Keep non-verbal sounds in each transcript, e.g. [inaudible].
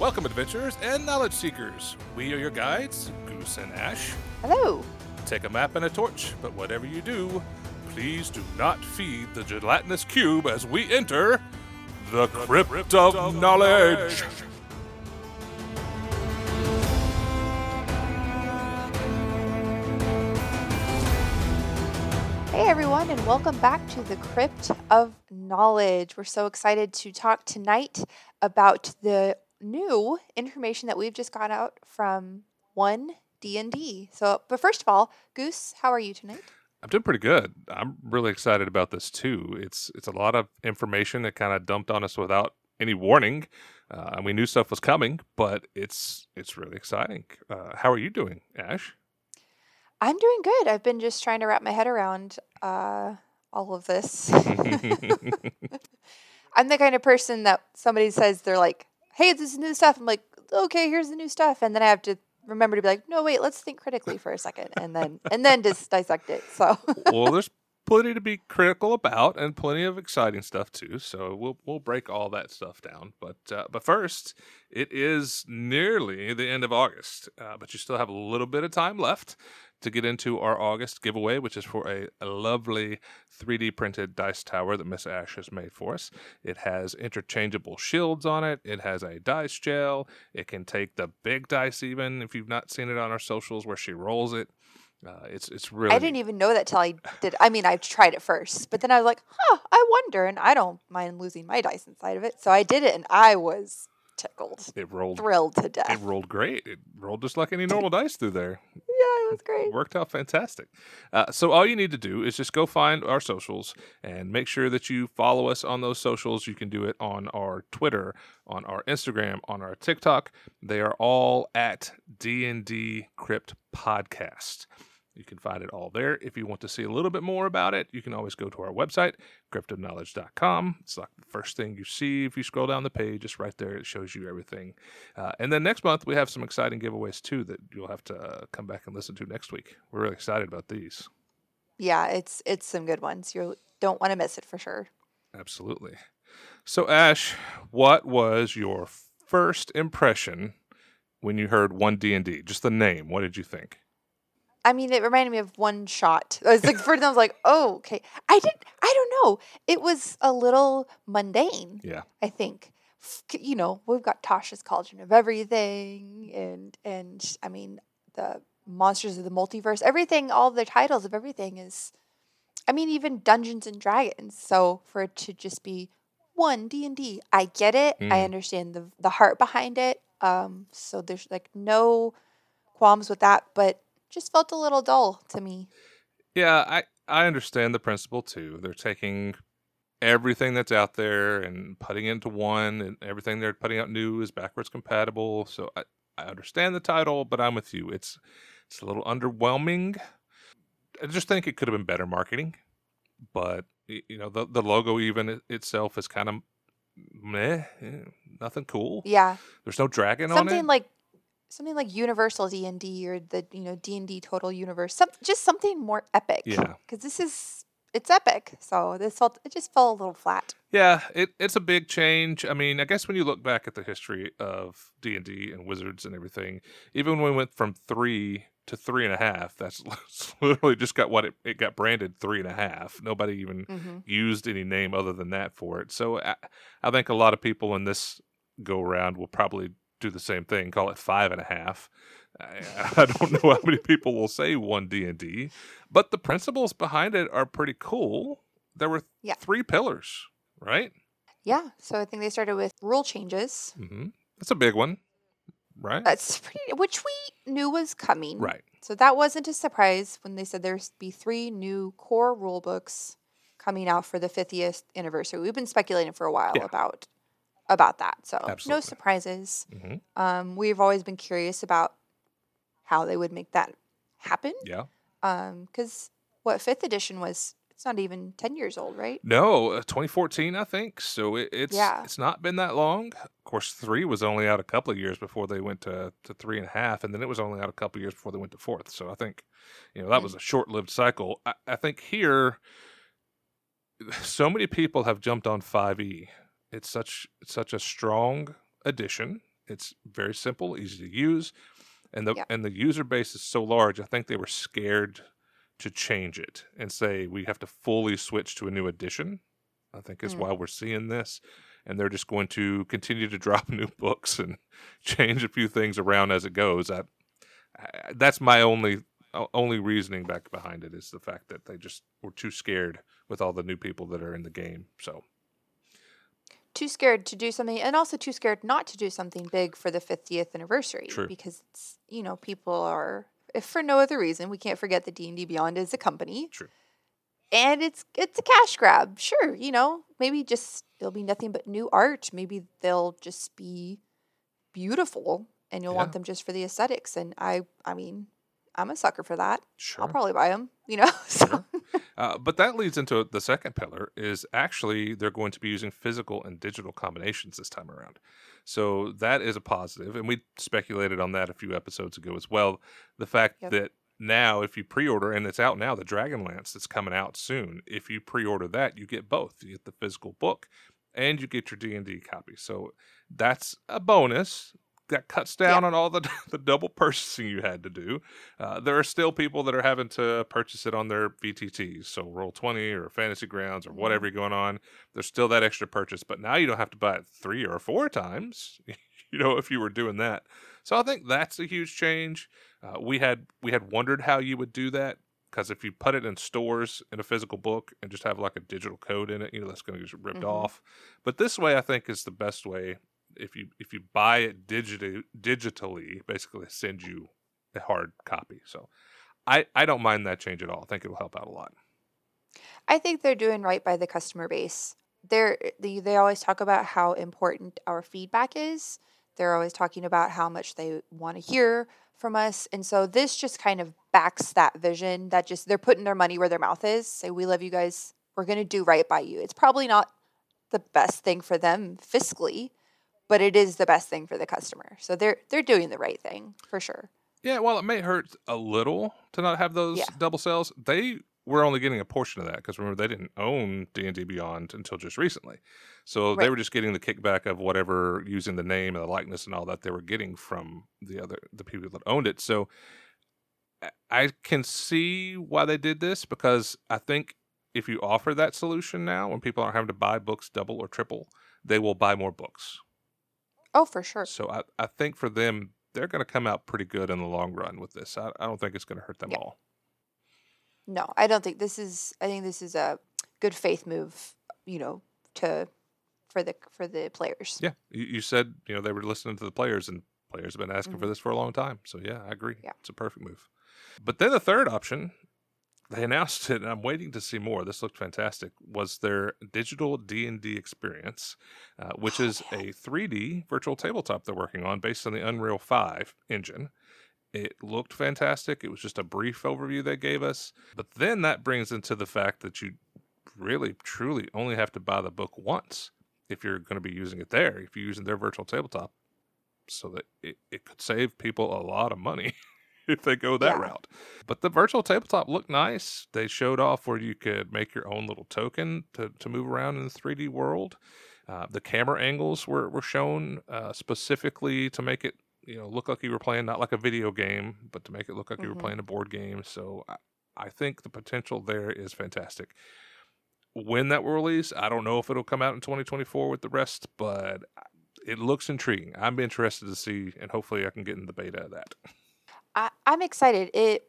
Welcome, adventurers and knowledge seekers. We are your guides, Goose and Ash. Hello. Take a map and a torch, but whatever you do, please do not feed the gelatinous cube as we enter the Crypt of Knowledge. Hey everyone, and welcome back to the Crypt of Knowledge. We're so excited to talk tonight about the new information that we've just got out from One D and D. So, but first of all, Goose, how are you tonight? I'm doing pretty good. I'm really excited about this too. It's it's a lot of information that kind of dumped on us without any warning, uh, and we knew stuff was coming, but it's it's really exciting. Uh, how are you doing, Ash? I'm doing good. I've been just trying to wrap my head around uh, all of this. [laughs] [laughs] I'm the kind of person that somebody says they're like, "Hey, this is new stuff." I'm like, "Okay, here's the new stuff," and then I have to remember to be like, "No, wait, let's think critically for a second, and then and then just dissect it." So, [laughs] well, there's plenty to be critical about, and plenty of exciting stuff too. So we'll we'll break all that stuff down. But uh, but first, it is nearly the end of August, uh, but you still have a little bit of time left to get into our August giveaway, which is for a, a, lovely 3D printed dice tower that Miss Ash has made for us. It has interchangeable shields on it. It has a dice gel. It can take the big dice, even if you've not seen it on our socials where she rolls it. Uh, it's it's really. I didn't even know that till I did. I mean, I tried it first, but then I was like, "Huh, I wonder," and I don't mind losing my dice inside of it, so I did it, and I was tickled. It rolled thrilled to death. It rolled great. It rolled just like any normal dice through there. [laughs] Yeah, it was great. It worked out fantastic. Uh, so all you need to do is just go find our socials and make sure that you follow us on those socials. You can do it on our Twitter, on our Instagram, on our TikTok. They are all at D and D Crypt Podcast. You can find it all there. If you want to see a little bit more about it, you can always go to our website, cryptofknowledge.com. It's like the first thing you see if you scroll down the page. It's right there. It shows you everything. Uh, and then next month, we have some exciting giveaways too that you'll have to uh, come back and listen to next week. We're really excited about these. Yeah, it's it's some good ones. You don't want to miss it for sure. Absolutely. So, Ash, what was your first impression when you heard one D and D? Just the name. What did you think? I mean, it reminded me of one shot. [laughs] I was like, first I was like, oh, okay. I didn't, I don't know. It was a little mundane. Yeah. I think. You know, we've got Tasha's Cauldron of Everything, and and I mean the Monsters of the Multiverse. Everything, all the titles of everything is. I mean, even Dungeons and Dragons. So for it to just be one D and D, I get it. Mm. I understand the the heart behind it. Um, so there's like no qualms with that, but just felt a little dull to me. Yeah, I I understand the principle too. They're taking everything that's out there and putting into one, and everything they're putting out new is backwards compatible. So I, I understand the title, but I'm with you. It's it's a little underwhelming. I just think it could have been better marketing, but you know the the logo even itself is kind of meh, eh, nothing cool. Yeah, there's no dragon Something on it. Something like something like Universal D and D or the you know D and D Total Universe, some just something more epic. Yeah, because this is it's epic. So this felt it just fell a little flat. Yeah, it, it's a big change. I mean, I guess when you look back at the history of D and D and Wizards and everything, even when we went from three to three and a half, that's [laughs] literally just got what it, it got branded three and a half. Nobody even mm-hmm. used any name other than that for it. So I, I think a lot of people in this go around will probably do the same thing, call it five and a half. I, [laughs] I don't know how many [laughs] people will say one D and D, but the principles behind it are pretty cool. There were yeah. three pillars, right? Yeah. So I think they started with rule changes. Mm-hmm. That's a big one, right? That's pretty, which we knew was coming, right? So that wasn't a surprise when they said there'd be three new core rule books coming out for the 50th anniversary. We've been speculating for a while yeah. about about that. So Absolutely. no surprises. Mm-hmm. Um, we've always been curious about how they would make that happen. Yeah. Because um, what fifth edition was, it's not even ten years old, right? No, uh, 2014, I think. So it, it's yeah. it's not been that long. Of course, three was only out a couple of years before they went to, to three and a half, and then it was only out a couple of years before they went to fourth. So I think, you know, that mm-hmm. was a short lived cycle. I, I think here, [sighs] so many people have jumped on 5e it's such it's such a strong addition. It's very simple, easy to use, and the Yeah. and the user base is so large. I think they were scared to change it and say we have to fully switch to a new edition. I think is Mm. why we're seeing this, and they're just going to continue to [laughs] drop new books and change a few things around as it goes. I, I, that's my only only reasoning back behind it is the fact that they just were too scared with all the new people that are in the game. So too scared to do something and also too scared not to do something big for the 50th anniversary True. because it's you know people are if for no other reason we can't forget that D&D Beyond is a company True. and it's it's a cash grab sure you know maybe just there'll be nothing but new art maybe they'll just be beautiful and you'll Yeah. want them just for the aesthetics and I I mean I'm a sucker for that sure. I'll probably buy them you know [laughs] so Sure. Uh, but that leads into the second pillar is actually they're going to be using physical and digital combinations this time around. So that is a positive, and we speculated on that a few episodes ago as well. The fact Yep. that now, if you pre-order, and it's out now, the Dragonlance that's coming out soon. If you pre-order that, you get both. You get the physical book, and you get your D and D copy. So that's a bonus. That cuts down on all the [laughs] the double purchasing you had to do. Uh, there are still people that are having to purchase it on their VTTs, so Roll Twenty or Fantasy Grounds or Mhm. whatever you're going on. There's still that extra purchase, but now you don't have to buy it three or four times. [laughs] you know, if you were doing that, so I think that's a huge change. Uh, we had we had wondered how you would do that because if you put it in stores in a physical book and just have like a digital code in it, you know that's going to get ripped Mhm. off. But this way, I think is the best way. If you if you buy it digitally, digitally, basically send you a hard copy. So I I don't mind that change at all. I think it'll help out a lot. I think they're doing right by the customer base. They're they, they always talk about how important our feedback is. They're always talking about how much they want to hear from us. And so this just kind of backs that vision that just they're putting their money where their mouth is. Say we love you guys. We're going to do right by you. It's probably not the best thing for them fiscally, but it is the best thing for the customer. So they're they're doing the right thing for sure. Yeah, while it may hurt a little to not have those Yeah. double sales, they were only getting a portion of that because remember they didn't own D and D Beyond until just recently, so they were just getting the kickback of whatever using the name and the likeness and all that they were getting from the other the people that owned it. So I- I can see why they did this because I think if you offer that solution now, when people aren't having to buy books double or triple, they will buy more books. Oh, for sure. So I, I think for them, they're going to come out pretty good in the long run with this. I, I don't think it's going to hurt them Yeah. all. No, I don't think this is. I think this is a good faith move. You know, to for the for the players. Yeah, you, you said you know they were listening to the players, and players have been asking for Mhm. this for a long time. So yeah, I agree. Yeah. It's a perfect move. But then the third option, they announced it, and I'm waiting to see more. This looked fantastic. Was their digital D and D experience, uh, which Oh, is a 3D virtual tabletop they're working on based on the Unreal Five engine. It looked fantastic. It was just a brief overview they gave us. But then that brings into the fact that you really, truly only have to buy the book once if you're going to be using it there, if you're using their virtual tabletop. So that it, it could save people a lot of money [laughs] [laughs] if they go that Yeah. route. But the virtual tabletop looked nice. They showed off where you could make your own little token to, to move around in the 3D world. Uh, the camera angles were, were shown uh, specifically to make it you know look like you were playing not like a video game, but to make it look like you were Mhm. playing a board game. So I, I think the potential there is fantastic. When that will release, I don't know if it'll come out in 2024 with the rest, but it looks intriguing. I'm interested to see, and hopefully I can get in the beta of that. [laughs] I, I'm excited. It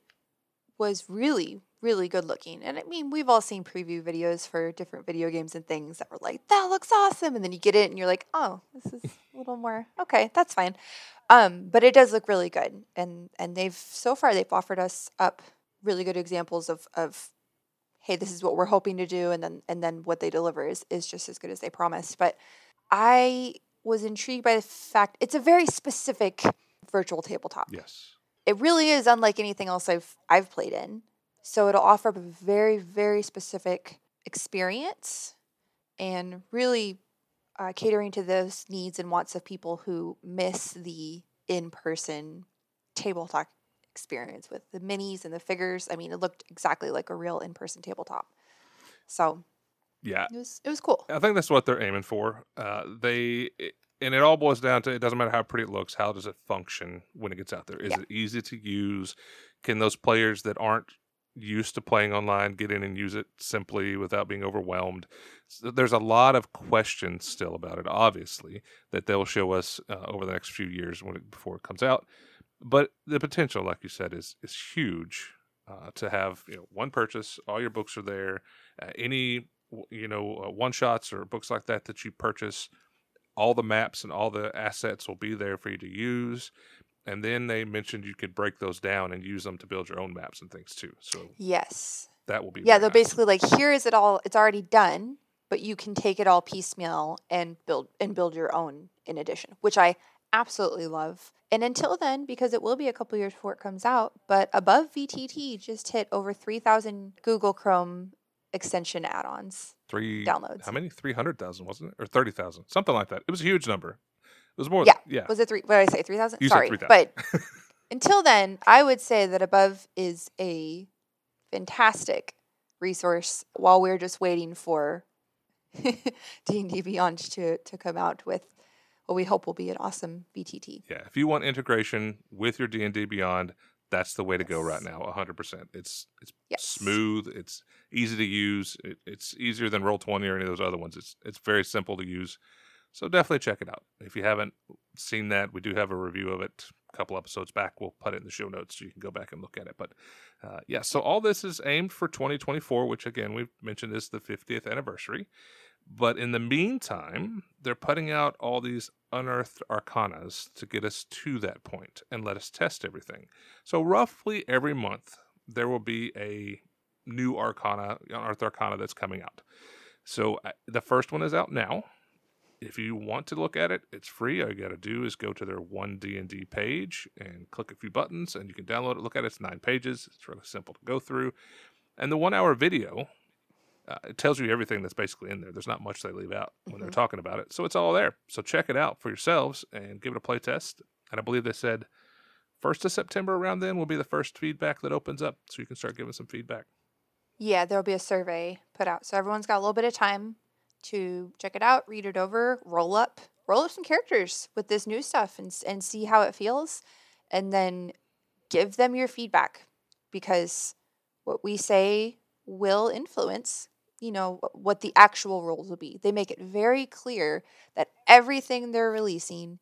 was really, really good looking. And I mean, we've all seen preview videos for different video games and things that were like, that looks awesome. And then you get it and you're like, oh, this is [laughs] a little more okay, that's fine. Um, but it does look really good. And and they've so far they've offered us up really good examples of of hey, this is what we're hoping to do, and then and then what they deliver is is just as good as they promised. But I was intrigued by the fact it's a very specific virtual tabletop Yes. It really is unlike anything else I've I've played in. So it'll offer up a very very specific experience, and really uh, catering to those needs and wants of people who miss the in person tabletop experience with the minis and the figures. I mean, it looked exactly like a real in person tabletop. So Yeah. it was it was cool. I think that's what they're aiming for. Uh, they, and it all boils down to it doesn't matter how pretty it looks, how does it function when it gets out there? Is Yeah. it easy to use? Can those players that aren't used to playing online get in and use it simply without being overwhelmed? So there's a lot of questions still about it, obviously, that they'll show us uh, over the next few years when it, before it comes out. But the potential, like you said, is is huge uh, to have you know one purchase, all your books are there, uh, any you know uh, one shots or books like that that you purchase all the maps and all the assets will be there for you to use and then they mentioned you could break those down and use them to build your own maps and things too so Yes. that will be Yeah, they're nice. basically like, here is it all. It's already done, but you can take it all piecemeal and build and build your own in addition, which I absolutely love. And until then, because it will be a couple years before it comes out, but above VTT just hit over three thousand Google Chrome extension add-ons. three downloads. how many 300000 wasn't it or 30000 something like that it was a huge number it was more Yeah, yeah Was it three? What did I say? Three thousand. Sorry, 3,000. but [laughs] until then, I would say that above is a fantastic resource. While we're just waiting for [laughs] D and D Beyond to to come out with what we hope will be an awesome VTT. yeah if you want integration with your d&d beyond that's the way to go right now 100% it's it's Yes. smooth it's easy to use it, it's easier than roll 20 or any of those other ones. It's it's very simple to use so definitely check it out. If you haven't seen that we do have a review of it a couple episodes back. We'll put it in the show notes so you can go back and look at it. But uh, yeah so all this is aimed for 2024 which again we've mentioned is the 50th anniversary but in the meantime, they're putting out all these unearthed arcanas to get us to that point and let us test everything. So roughly every month there will be a new arcana, unearthed arcana that's coming out. So uh, the first one is out now. If you want to look at it, it's free. All you got to do is go to their one D and D page and click a few buttons, and you can download it. Look at it. It's nine pages. It's really simple to go through. And the one-hour video uh, it tells you everything that's basically in there. There's not much they leave out when they're Mhm. talking about it. So it's all there. So check it out for yourselves and give it a play test. And I believe they said first of September around then will be the first feedback that opens up. So you can start giving some feedback. Yeah, there'll be a survey put out, so everyone's got a little bit of time to check it out, read it over, roll up, roll up some characters with this new stuff, and and see how it feels, and then give them your feedback because what we say will influence you know what the actual rules will be. They make it very clear that everything they're releasing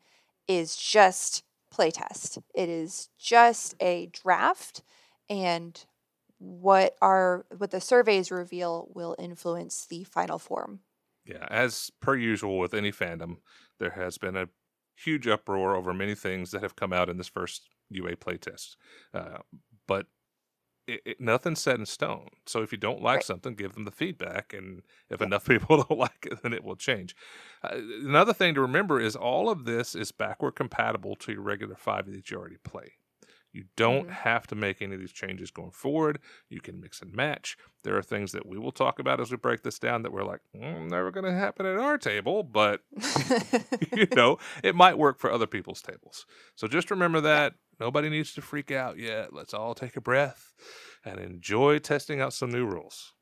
is just playtest. It is just a draft and what our what the surveys reveal will influence the final form. Yeah, as per usual with any fandom, there has been a huge uproar over many things that have come out in this first UA playtest. Uh, but it, it, nothing's set in stone. So if you don't like Right. something, give them the feedback, and if Yeah. enough [laughs] people don't like it, then it will change. Uh, another thing to remember is all of this is backward compatible to your regular five that you already play. You don't Mhm. have to make any of these changes going forward. You can mix and match. There are things that we will talk about as we break this down that we're like, mm, never going to happen at our table, but [laughs] you know, it might work for other people's tables. So just remember that nobody needs to freak out yet. Let's all take a breath and enjoy testing out some new rules.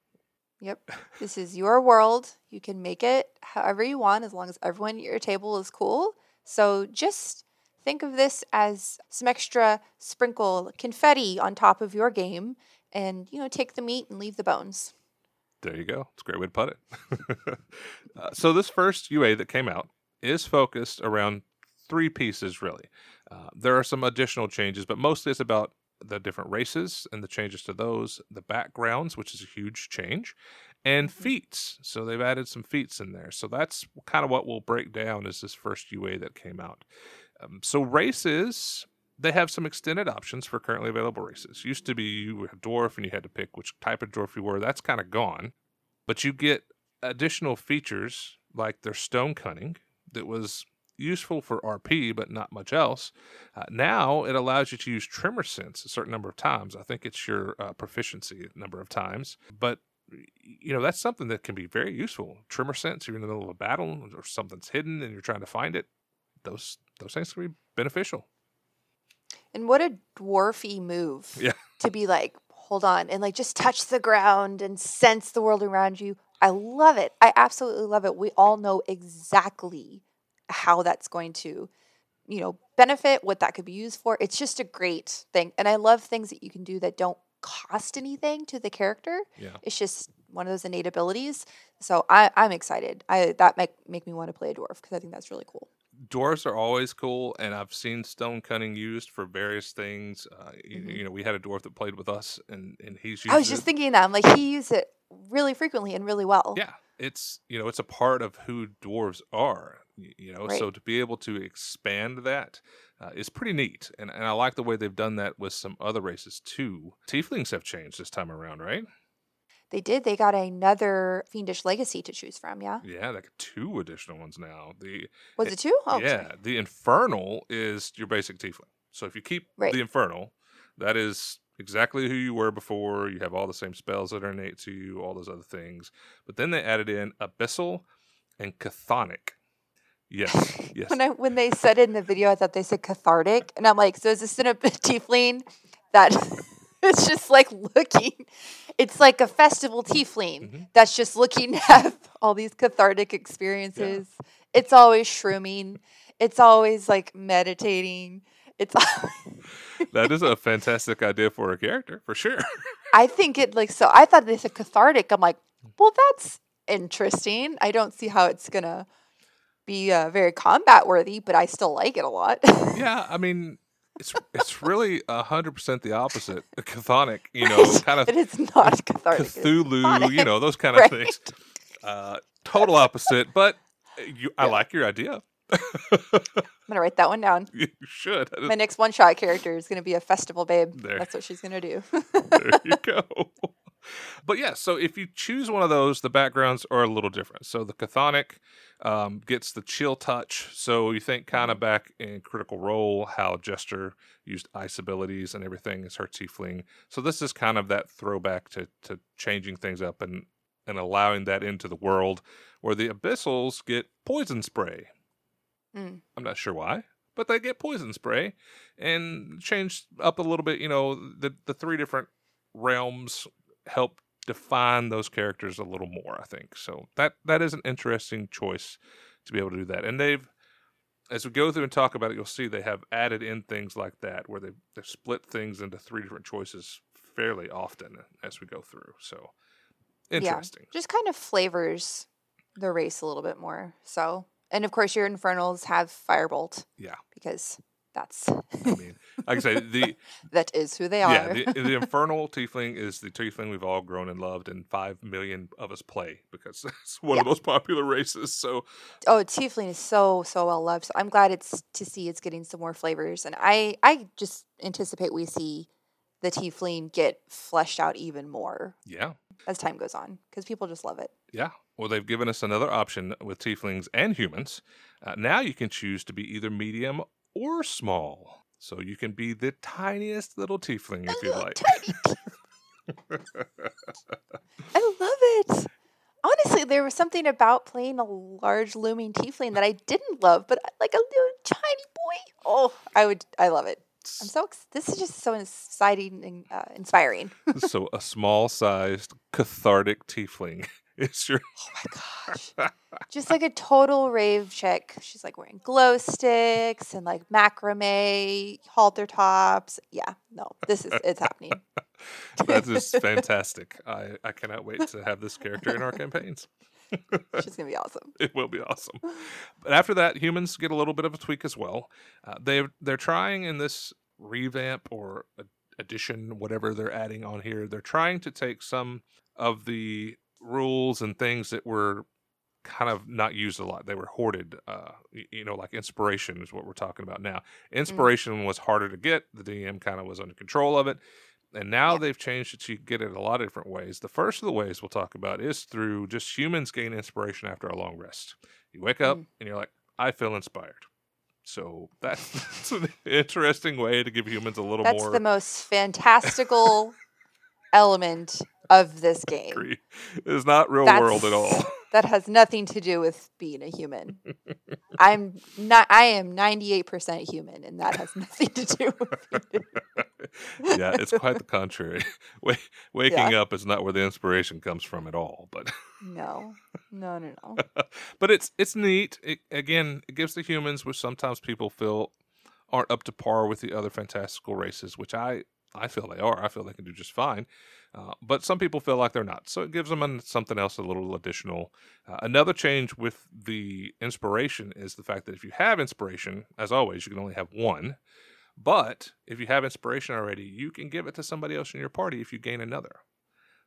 Yep. [laughs] This is your world. You can make it however you want as long as everyone at your table is cool. So just think of this as some extra sprinkle confetti on top of your game and, you know, take the meat and leave the bones. There you go. It's a great way to put it. [laughs] uh, so this first UA that came out is focused around three pieces, really. Uh, there are some additional changes, but mostly it's about the different races and the changes to those, the backgrounds, which is a huge change, and Mhm. feats. So they've added some feats in there. So that's kind of what we'll break down as this first UA that came out. Um, so races, they have some extended options for currently available races. Used to be you were a dwarf and you had to pick which type of dwarf you were. That's kind of gone. But you get additional features like their stone cunning that was useful for RP, but not much else. Uh, now it allows you to use tremor sense a certain number of times. I think it's your uh, proficiency number of times, but you know that's something that can be very useful. Tremor sense, you're in the middle of a battle or something's hidden and you're trying to find it. Those those things can be beneficial. And what a dwarfy move Yeah. [laughs] to be like, hold on, and like just touch the ground and sense the world around you. I love it. I absolutely love it. We all know exactly how that's going to, you know, benefit, what that could be used for. It's just a great thing. And I love things that you can do that don't cost anything to the character. Yeah. It's just one of those innate abilities. So I, I'm excited. I that make make me want to play a dwarf because I think that's really cool. Dwarves are always cool, and I've seen stone cunning used for various things. Uh, you, Mhm. you know, we had a dwarf that played with us, and and he's used I was it. just thinking that I'm like he used it really frequently and really well. Yeah, it's you know it's a part of who dwarves are. You know, so to be able to expand that uh, is pretty neat, and and I like the way they've done that with some other races too. Tieflings have changed this time around, right? They did. They got another fiendish legacy to choose from. Yeah. Yeah, like two additional ones now. The Was it two? Oh, yeah, sorry. the infernal is your basic tiefling. So if you keep Right. the infernal, that is exactly who you were before. You have all the same spells that are innate to you, all those other things. But then they added in abyssal and chthonic. Yes, [laughs] yes. When I when they said it in the video, I thought they said cathartic, and I'm like, so is this in a [laughs] tiefling that [laughs] it's just like looking? It's like a festival tiefling Mhm. that's just looking [laughs] at all these cathartic experiences. It's always shrooming. It's always like meditating. It's. [laughs] that is a fantastic idea for a character, for sure. [laughs] I think it like so. I thought they said cathartic. I'm like, well, that's interesting. I don't see how it's gonna be uh, very combat worthy, but I still like it a lot. yeah, I mean, it's it's really hundred percent the opposite. Chthonic, you know, kind of it is not cathartic. Cthulhu, you know, those kind of Right. things. Uh, total opposite, but uh, you, I Yeah. like your idea. [laughs] I'm gonna write that one down. [laughs] you should. My next one shot character is gonna be a festival babe. There. That's what she's gonna do. there you [laughs] go. But yeah, so if you choose one of those, the backgrounds are a little different. So the Chthonic um, gets the chill touch. So you think kind of back in Critical Role, how Jester used ice abilities and everything as her tiefling. So this is kind of that throwback to, to changing things up and, and allowing that into the world, where the Abyssals get poison spray. Mm. I'm not sure why, but they get poison spray and change up a little bit. You know, the the three different realms help define those characters a little more. I think so. That that is an interesting choice to be able to do that. And they've, as we go through and talk about it, you'll see they have added in things like that where they they've split things into three different choices fairly often as we go through. So interesting. Just kind of flavors the race a little bit more. So, and of course, your infernals have firebolt Yeah. because that's I mean, like I say, the [laughs] that is who they are. Yeah, the, the [laughs] infernal tiefling is the tiefling we've all grown and loved, and five million of us play because [laughs] it's one of the most popular races. So oh, tiefling is so so well loved. So I'm glad it's to see it's getting some more flavors, and I I just anticipate we see the tiefling get fleshed out even more yeah, as time goes on because people just love it. Yeah. Well, they've given us another option with tieflings and humans. Uh, now you can choose to be either medium or small. So you can be the tiniest little tiefling if you like. [laughs] I love it. Honestly, there was something about playing a large looming tiefling that I didn't love, but I- like a little tiny boy. Oh, I would. I love it. I'm so. ex- This is just so exciting and uh, inspiring. so a small-sized cathartic tiefling is your Oh my gosh. [laughs] Just like a total rave chick. She's like wearing glow sticks and like macrame halter tops. Yeah, no, this is it's happening. [laughs] that is [laughs] fantastic. I, I cannot wait to have this character in our campaigns. She's gonna be awesome. It will be awesome. But after that, humans get a little bit of a tweak as well. Uh, they they're trying in this revamp or addition, whatever they're adding on here. They're trying to take some of the rules and things that were kind of not used a lot. They were hoarded. Uh, you know, like inspiration is what we're talking about now. Inspiration was harder to get. The DM kind of was under control of it. And now Yeah. they've changed it. You get it a lot of different ways. The first of the ways we'll talk about is through just humans gain inspiration after a long rest. You wake up Mm. and you're like, I feel inspired. So that's, [laughs] that's an interesting way to give humans a little That's more. the most fantastical element of this game. Agree. It's not real That's- world at all. That has nothing to do with being a human. [laughs] I'm not. I am 98% human, and that has nothing to do with. Yeah, it's quite the [laughs] contrary. [laughs] Wa- Waking up is not where the inspiration comes from at all. But no, no, no, no. but it's it's neat. It, again, it gives the humans, which sometimes people feel aren't up to par with the other fantastical races, which I I feel they are. I feel they can do just fine. Uh, but some people feel like they're not. So it gives them an, something else, a little additional. Uh, another change with the inspiration is the fact that if you have inspiration, as always, you can only have one. But if you have inspiration already, you can give it to somebody else in your party if you gain another.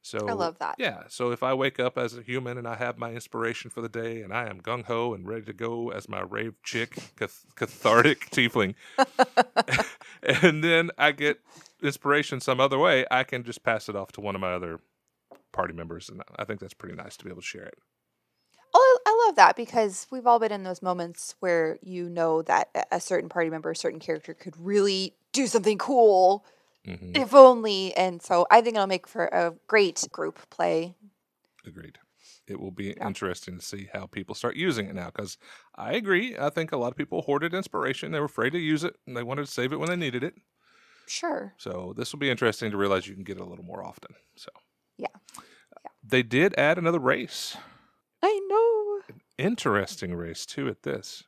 So I love that. yeah. So if I wake up as a human and I have my inspiration for the day and I am gung ho and ready to go as my rave chick, cath- cathartic [laughs] tiefling, [laughs] and then I get inspiration some other way, I can just pass it off to one of my other party members. And I think that's pretty nice to be able to share it. Oh, I love that because we've all been in those moments where you know that a- certain party member, a certain character could really do something cool, hmm if only. And so I think it'll make for a great group play. Agreed. It will be Yeah. interesting to see how people start using it now because I agree. I think a lot of people hoarded inspiration. They were afraid to use it and they wanted to save it when they needed it. Sure. So this will be interesting to realize you can get it a little more often. So Yeah. Uh, yeah. they did add another race. I know. Interesting race too at this.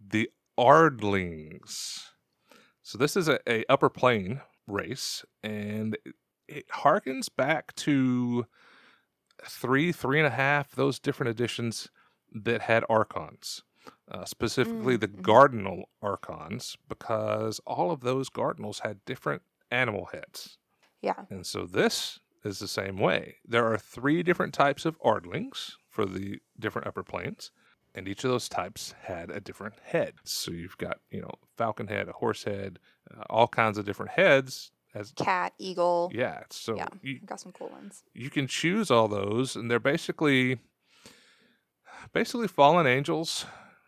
The Ardlings. So this is a, a upper plane race, and it, it harkens back to three, three and a half, those different editions that had archons. Uh, specifically Mm, the mhm. Guardinal archons, because all of those Guardinals had different animal heads. Yeah. And so this is the same way. There are three different types of Ardlings for the different upper planes, and each of those types had a different head. So you've got, you know, falcon head, a horse head, uh, all kinds of different heads. As Cat, eagle. yeah, so Yeah. you, Got some cool ones. you can choose all those, and they're basically basically fallen angels,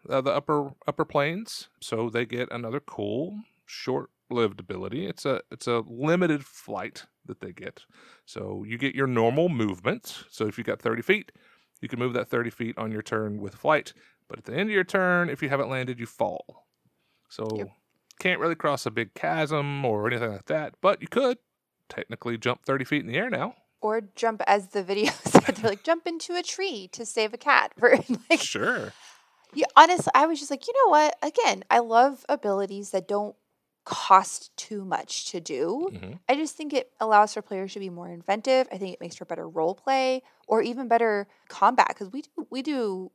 uh, the upper upper planes. So they get another cool short-lived ability. It's a it's a limited flight that they get. So you get your normal movement. So if you got 30 feet, you can move that 30 feet on your turn with flight. But at the end of your turn, if you haven't landed, you fall. So Yep. can't really cross a big chasm or anything like that. But you could technically jump 30 feet in the air now. Or jump, as the video [laughs] said, they're like jump into a tree to save a cat. [laughs] For like, Sure. Yeah, honestly, I was just like, you know what? Again, I love abilities that don't cost too much to do. hmm I just think it allows for players to be more inventive. I think it makes for better role play or even better combat because we do we do.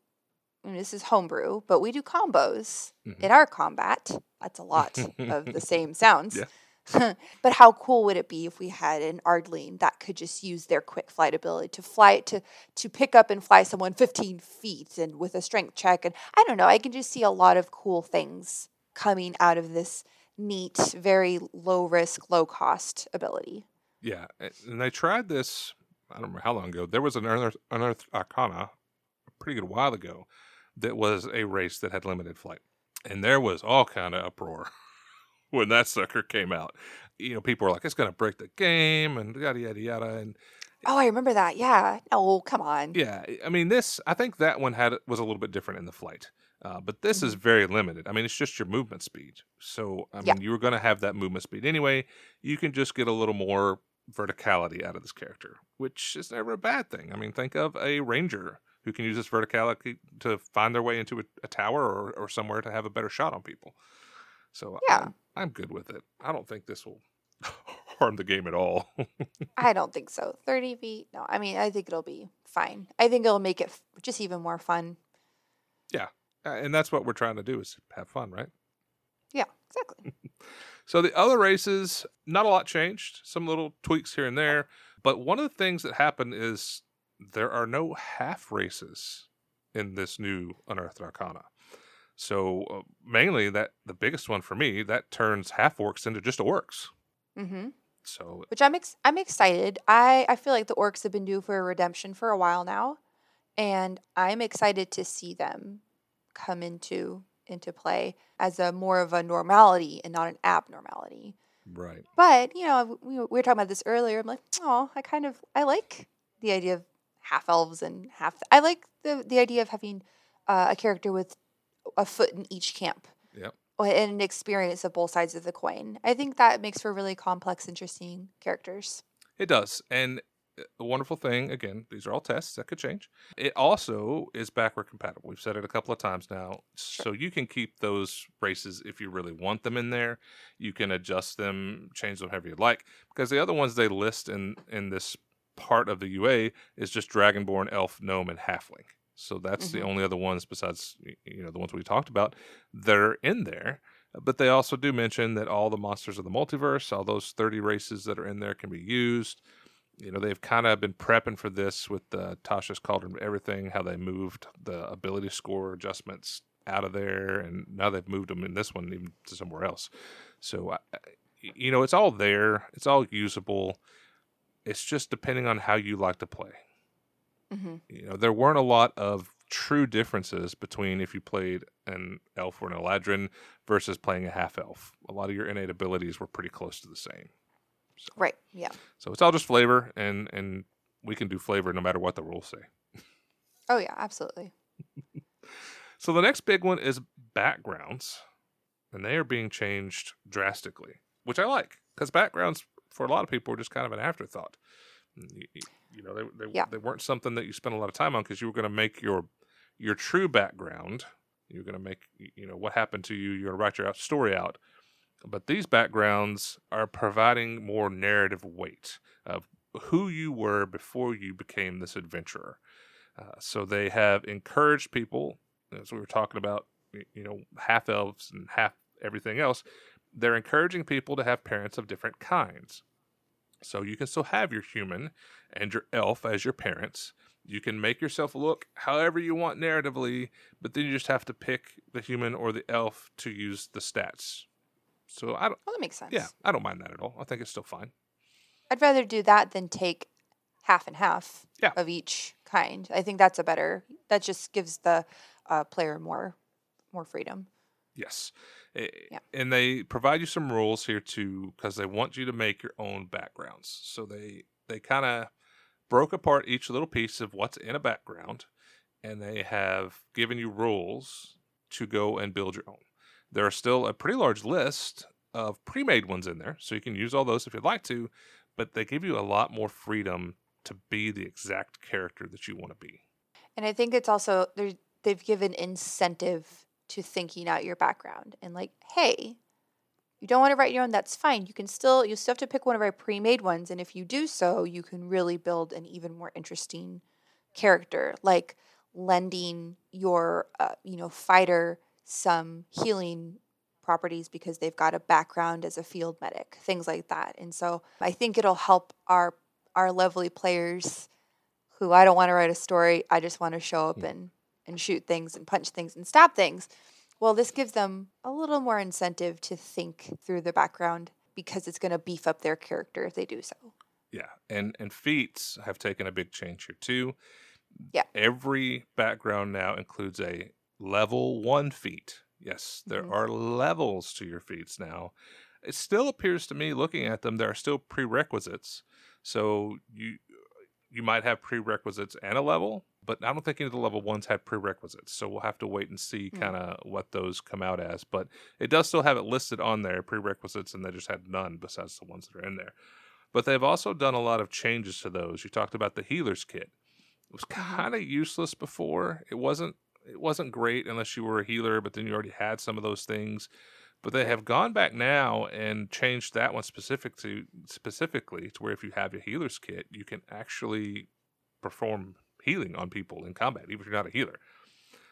I mean, this is homebrew, but we do combos Mhm. in our combat. That's a lot of the [laughs] same sounds. Yeah. [laughs] but how cool would it be if we had an Ardling that could just use their quick flight ability to fly to to pick up and fly someone 15 feet and with a strength check and I don't know, I can just see a lot of cool things coming out of this neat, very low risk, low cost ability. Yeah, and they tried this. I don't remember how long ago. There was an Unearth, Arcana, a pretty good while ago, that was a race that had limited flight, and there was all kind of uproar [laughs] when that sucker came out. You know, people were like, "It's going to break the game," and yada yada yada. And Oh, I remember that. Yeah. Oh, come on. yeah, I mean, this I think that one had was a little bit different in the flight. Uh, but this is very limited. I mean, it's just your movement speed. So, I mean, Yeah. you were going to have that movement speed anyway. You can just get a little more verticality out of this character, which is never a bad thing. I mean, think of a ranger who can use this verticality to find their way into a, a tower or, or somewhere to have a better shot on people. So, Yeah. I'm good with it. I don't think this will [laughs] harm the game at all. [laughs] I don't think so. 30 feet? No. I mean, I think it'll be fine. I think it'll make it f- just even more fun. Yeah. and that's what we're trying to do is have fun, right? Yeah, exactly. [laughs] So the other races, not a lot changed. Some little tweaks here and there. But one of the things that happened is there are no half races in this new Unearthed Arcana. So uh, mainly that the biggest one for me that turns half orcs into just orcs. hmm So Which I'm ex- I'm excited. I I feel like the orcs have been due for a redemption for a while now, and I'm excited to see them come into into play as a more of a normality and not an abnormality. Right. But you know, we, we were talking about this earlier. I'm like, oh, I kind of I like the idea of half elves and half. I like the the idea of having uh, a character with a foot in each camp. Yep. And an experience of both sides of the coin. I think that makes for really complex, interesting characters. It does. And uh, a wonderful thing, again, these are all tests that could change. It also is backward compatible. We've said it a couple of times now. Sure. So you can keep those races if you really want them in there. You can adjust them, change them however you like. Because the other ones they list in in this part of the UA is just Dragonborn, Elf, Gnome, and Halfling. So that's the Mhm. only other ones besides you know the ones we talked about that are in there. But they also do mention that all the monsters of the multiverse, all those 30 races that are in there can be used. You know, they've kind of been prepping for this with the Tasha's Cauldron Everything, how they moved the ability score adjustments out of there, and now they've moved them in this one even to somewhere else. So, I- you know, it's all there, it's all usable. It's just depending on how you like to play hmm you know, there weren't a lot of true differences between if you played an elf or an eladrin versus playing a half elf. A lot of your innate abilities were pretty close to the same. Right. Yeah. So it's all just flavor, and and we can do flavor no matter what the rules say. Oh yeah. Absolutely. [laughs] So the next big one is backgrounds, and they are being changed drastically, which I like because backgrounds for a lot of people are just kind of an afterthought. You, know, they they, Yeah. they weren't something that you spent a lot of time on because you were going to make your your true background. You're going to make you know what happened to you. You're going to write your story out. But these backgrounds are providing more narrative weight of who you were before you became this adventurer. Uh, so they have encouraged people, as we were talking about, you know, half elves and half everything else. They're encouraging people to have parents of different kinds. So you can still have your human and your elf as your parents. You can make yourself look however you want narratively, but then you just have to pick the human or the elf to use the stats. So I don't, Well, that makes sense. yeah, I don't mind that at all. I think it's still fine. I'd rather do that than take half and half Yeah. of each kind. I think that's a better. That just gives the uh, player more more freedom. Yes. Eh, Yeah. And they provide you some rules here too because they want you to make your own backgrounds. So they they kind of broke apart each little piece of what's in a background and they have given you rules to go and build your own. There are still a pretty large list of pre-made ones in there, so you can use all those if you'd like to, but they give you a lot more freedom to be the exact character that you want to be. And I think it's also. They've given incentive to thinking out your background and like, hey, you don't want to write your own. That's fine. You can still you still have to pick one of our pre-made ones, and if you do so, you can really build an even more interesting character, like lending your uh, you know fighter some healing properties because they've got a background as a field medic, things like that. And so I think it'll help our our lovely players who I don't want to write a story. I just want to show up and and shoot things and punch things and stab things. Well, this gives them a little more incentive to think through the background because it's going to beef up their character if they do so. Yeah, and and feats have taken a big change here too. Yeah. Every background now includes a level 1 feat. Yes, there Mhm. are levels to your feats now. It still appears to me looking at them there are still prerequisites. So you you might have prerequisites and a level, but I don't think any of the level ones had prerequisites. So we'll have to wait and see Mm. kind of what those come out as. But it does still have it listed on there, prerequisites, and they just had none besides the ones that are in there. But they've also done a lot of changes to those. You talked about the healer's kit. It was kind of useless before. It wasn't it wasn't great unless you were a healer, but then you already had some of those things. But they have gone back now and changed that one specific to specifically to where if you have a healer's kit, you can actually perform healing on people in combat, even if you're not a healer.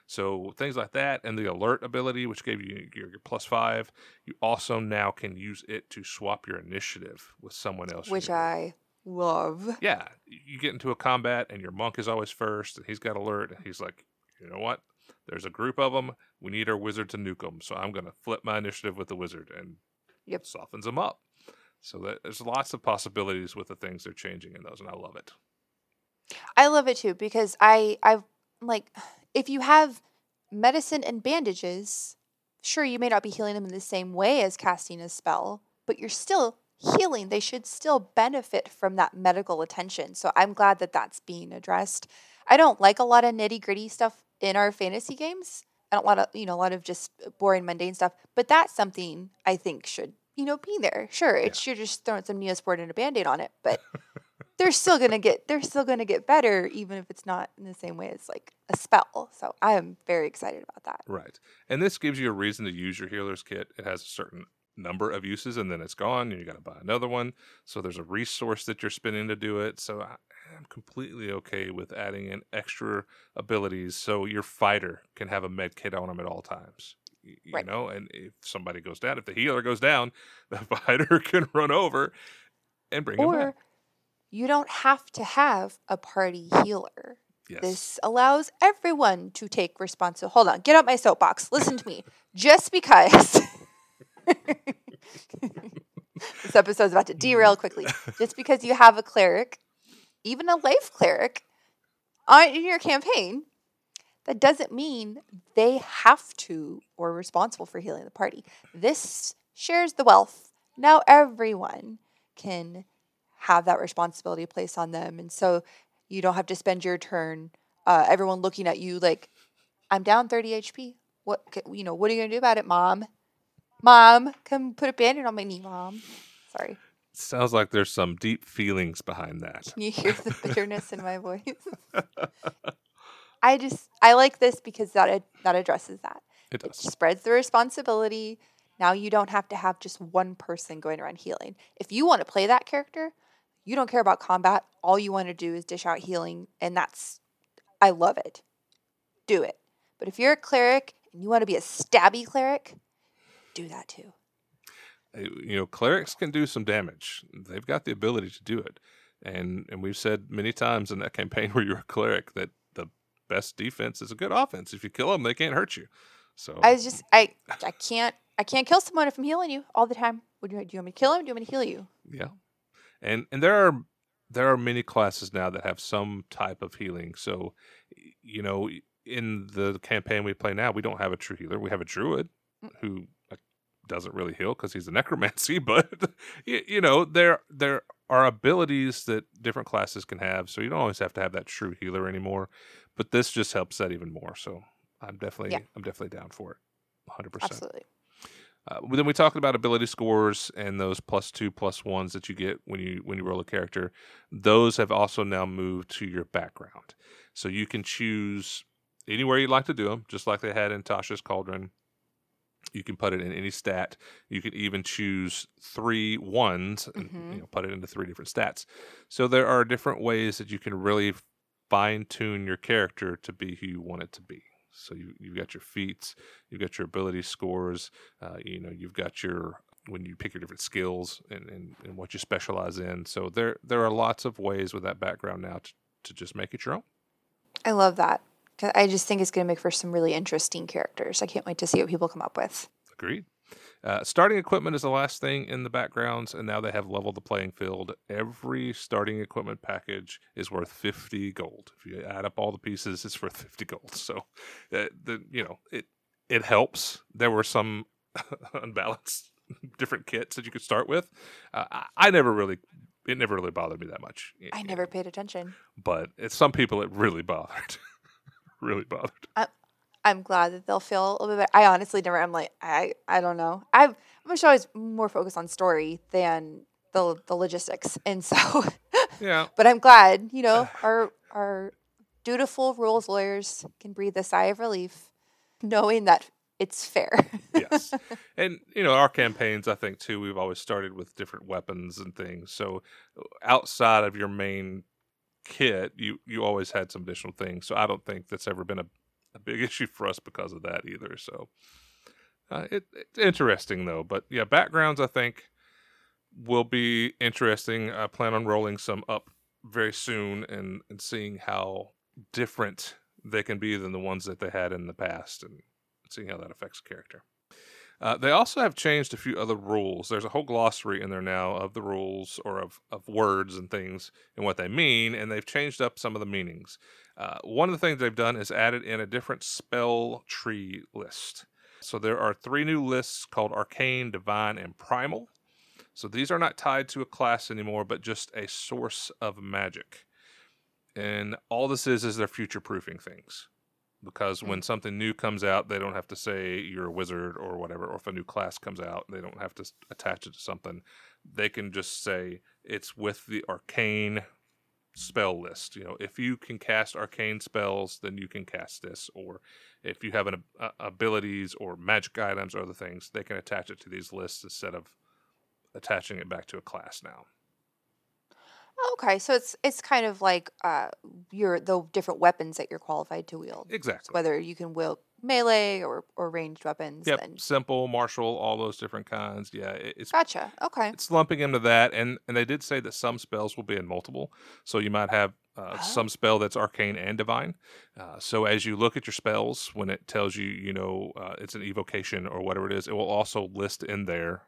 So things like that, and the alert ability, which gave you your, your plus five, you also now can use it to swap your initiative with someone else. Which. I love. yeah, you get into a combat and your monk is always first, and he's got alert, and he's like, you know what? There's a group of them. We need our wizard to nuke them, so I'm gonna flip my initiative with the wizard, and Yep. softens them up. So that there's lots of possibilities with the things they're changing in those, and I love it. I love it too because I I like if you have medicine and bandages, sure you may not be healing them in the same way as casting a spell, but you're still healing. They should still benefit from that medical attention. So I'm glad that that's being addressed. I don't like a lot of nitty gritty stuff in our fantasy games. I don't want to, you know, a lot of just boring, mundane stuff. But that's something I think should, you know, be there. Sure, Yeah. it's you're just throwing some Neosporin and a band-aid on it, but [laughs] they're still gonna get they're still gonna get better, even if it's not in the same way as like a spell. So I am very excited about that. Right. And this gives you a reason to use your healer's kit. It has a certain number of uses and then it's gone and you got to buy another one. So there's a resource that you're spending to do it. So I am completely okay with adding in extra abilities so your fighter can have a med kit on him at all times. You Right. know, and if somebody goes down, if the healer goes down, [laughs] the fighter can run over and bring him back. You don't have to have a party healer. Yes. This allows everyone to take responsibility. Hold on, get out my soapbox. Listen to me. Just because [laughs] this episode's about to derail quickly. Just because you have a cleric, even a life cleric, on in your campaign, that doesn't mean they have to or responsible for healing the party. This shares the wealth. Now everyone can have that responsibility placed on them, and so you don't have to spend your turn. Uh, everyone looking at you like, "I'm down 30 HP. What you know? What are you gonna do about it, mom? Mom, come put a bandage on my knee, mom." Sorry, Sounds like there's some deep feelings behind that. can you hear the bitterness in my voice? [laughs] I just I like this because that ad- that addresses that. It It spreads the responsibility. Now you don't have to have just one person going around healing. If you want to play that character, you don't care about combat. All you want to do is dish out healing, and that's I love it. Do it. But if you're a cleric and you want to be a stabby cleric, do that too. Uh, you know clerics can do some damage they've got the ability to do it and and we've said many times in that [laughs] campaign where you're a cleric that the best defense is a good offense if you kill them they can't hurt you so I was just I I can't I can't kill someone if I'm healing you all the time. Would you do you want me to kill him? Do you want me to heal you? yeah and and there are there are many classes now that have some type of healing so you know in the campaign we play now we don't have a true healer we have a druid Mm. who doesn't really heal because he's a [laughs] necromancy but you, you know there there are abilities that different classes can have so you don't always have to have that true healer anymore but this just helps that even more so i'm definitely Yeah. i'm definitely down for it 100% Absolutely. Uh, then we talked about ability scores and those plus two plus ones that you get when you when you roll a character. Those have also now moved to your background, so you can choose anywhere you'd like to do them, just like they had in Tasha's Cauldron. You can put it in any stat. You can even choose three ones and Mhm. you know, put it into three different stats. So there are different ways that you can really fine tune your character to be who you want it to be. So you you've got your feats, you've got your ability scores, uh, you know you've got your when you pick your different skills and, and, and what you specialize in. So there there are lots of ways with that background now to, to just make it your own. I love that. I just think it's going to make for some really interesting characters. I can't wait to see what people come up with. Agreed. Uh, starting equipment is the last thing in the backgrounds, and now they have leveled the playing field. Every starting equipment package is worth fifty gold. If you add up all the pieces, it's worth fifty gold. So, uh, the you know it it helps. There were some [laughs] unbalanced [laughs] different kits that you could start with. Uh, I, I never really it never really bothered me that much. I never know, paid attention. but it's some people it really bothered. [laughs] really bothered. I'm glad that they'll feel a little bit. Better. I honestly never. I'm like I. I don't know. I've, I'm just always more focused on story than the the logistics, and so. [laughs] Yeah. but I'm glad you know [sighs] our our dutiful rules lawyers can breathe a sigh of relief, knowing that it's fair. yes. [laughs] And you know, our campaigns, I think too, we've always started with different weapons and things. So outside of your main kit, you you always had some additional things. So I don't think that's ever been a, a big [laughs] issue for us because of that either. So uh, it, it's interesting though. But yeah, backgrounds I think will be interesting. I plan on rolling some up very soon and and seeing how different they can be than the ones that they had in the past and seeing how that affects character. Uh, they also have changed a few other rules. There's a whole glossary in there now of the rules or of, of words and things and what they mean, and they've changed up some of the meanings. Uh, one of the things they've done is added in a different spell tree list. So there are three new lists called Arcane, Divine, and Primal. So these are not tied to a class anymore, but just a source of magic. And all this is is they're future proofing things. Because when something new comes out, they don't have to say you're a wizard or whatever. Or if a new class comes out, they don't have to attach it to something. They can just say it's with the arcane spell list. You know, if you can cast arcane spells, then you can cast this. Or if you have an uh, abilities or magic items or other things, they can attach it to these lists instead of attaching it back to a class now. Okay, so it's it's kind of like uh, your the different weapons that you're qualified to wield. Exactly. whether you can wield melee or, or ranged weapons, Yep. then Simple, martial, all those different kinds. Yeah, it- it's gotcha. Okay. it's lumping into that, and and they did say that some spells will be in multiple. So you might have uh, Oh. some spell that's arcane and divine. Uh, so as you look at your spells, when it tells you, you know, uh, it's an evocation or whatever it is, it will also list in there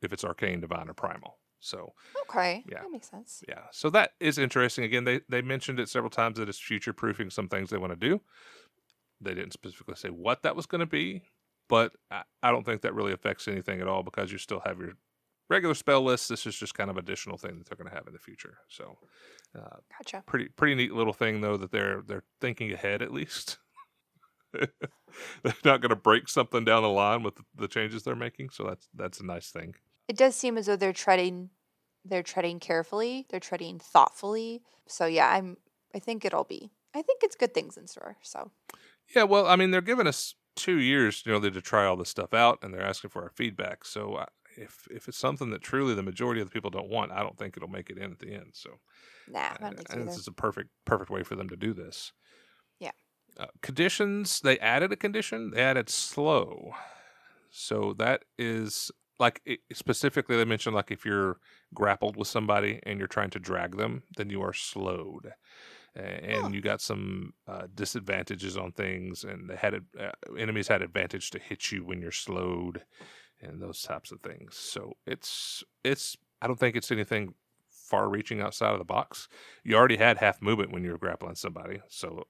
if it's arcane, divine, or primal. So Okay. Yeah. That makes sense. yeah, so that is interesting. Again, they they mentioned it several times that it's future proofing some things they want to do. They didn't specifically say what that was going to be, but I, I don't think that really affects anything at all because you still have your regular spell list. This is just kind of additional thing that they're going to have in the future. So uh, Gotcha. pretty pretty neat little thing though that they're they're thinking ahead at least. [laughs] they're not going to break something down the line with the changes they're making, so that's that's a nice thing. It does seem as though they're treading they're treading carefully, they're treading thoughtfully. So yeah, I'm I think it'll be I think it's good things in store. So Yeah, well, I mean, they're giving us two years, you know, to try all this stuff out, and they're asking for our feedback. So uh, if if it's something that truly the majority of the people don't want, I don't think it'll make it in at the end. So nah, I don't think so and either. this is a perfect perfect way for them to do this. Yeah. Uh, conditions. They added a condition. They added slow. So that is like it, specifically they mentioned like if you're grappled with somebody and you're trying to drag them, then you are slowed. And Huh. you got some uh, disadvantages on things, and they had uh, enemies had advantage to hit you when you're slowed, and those types of things. So it's it's I don't think it's anything far reaching outside of the box. You already had half movement when you were grappling somebody, so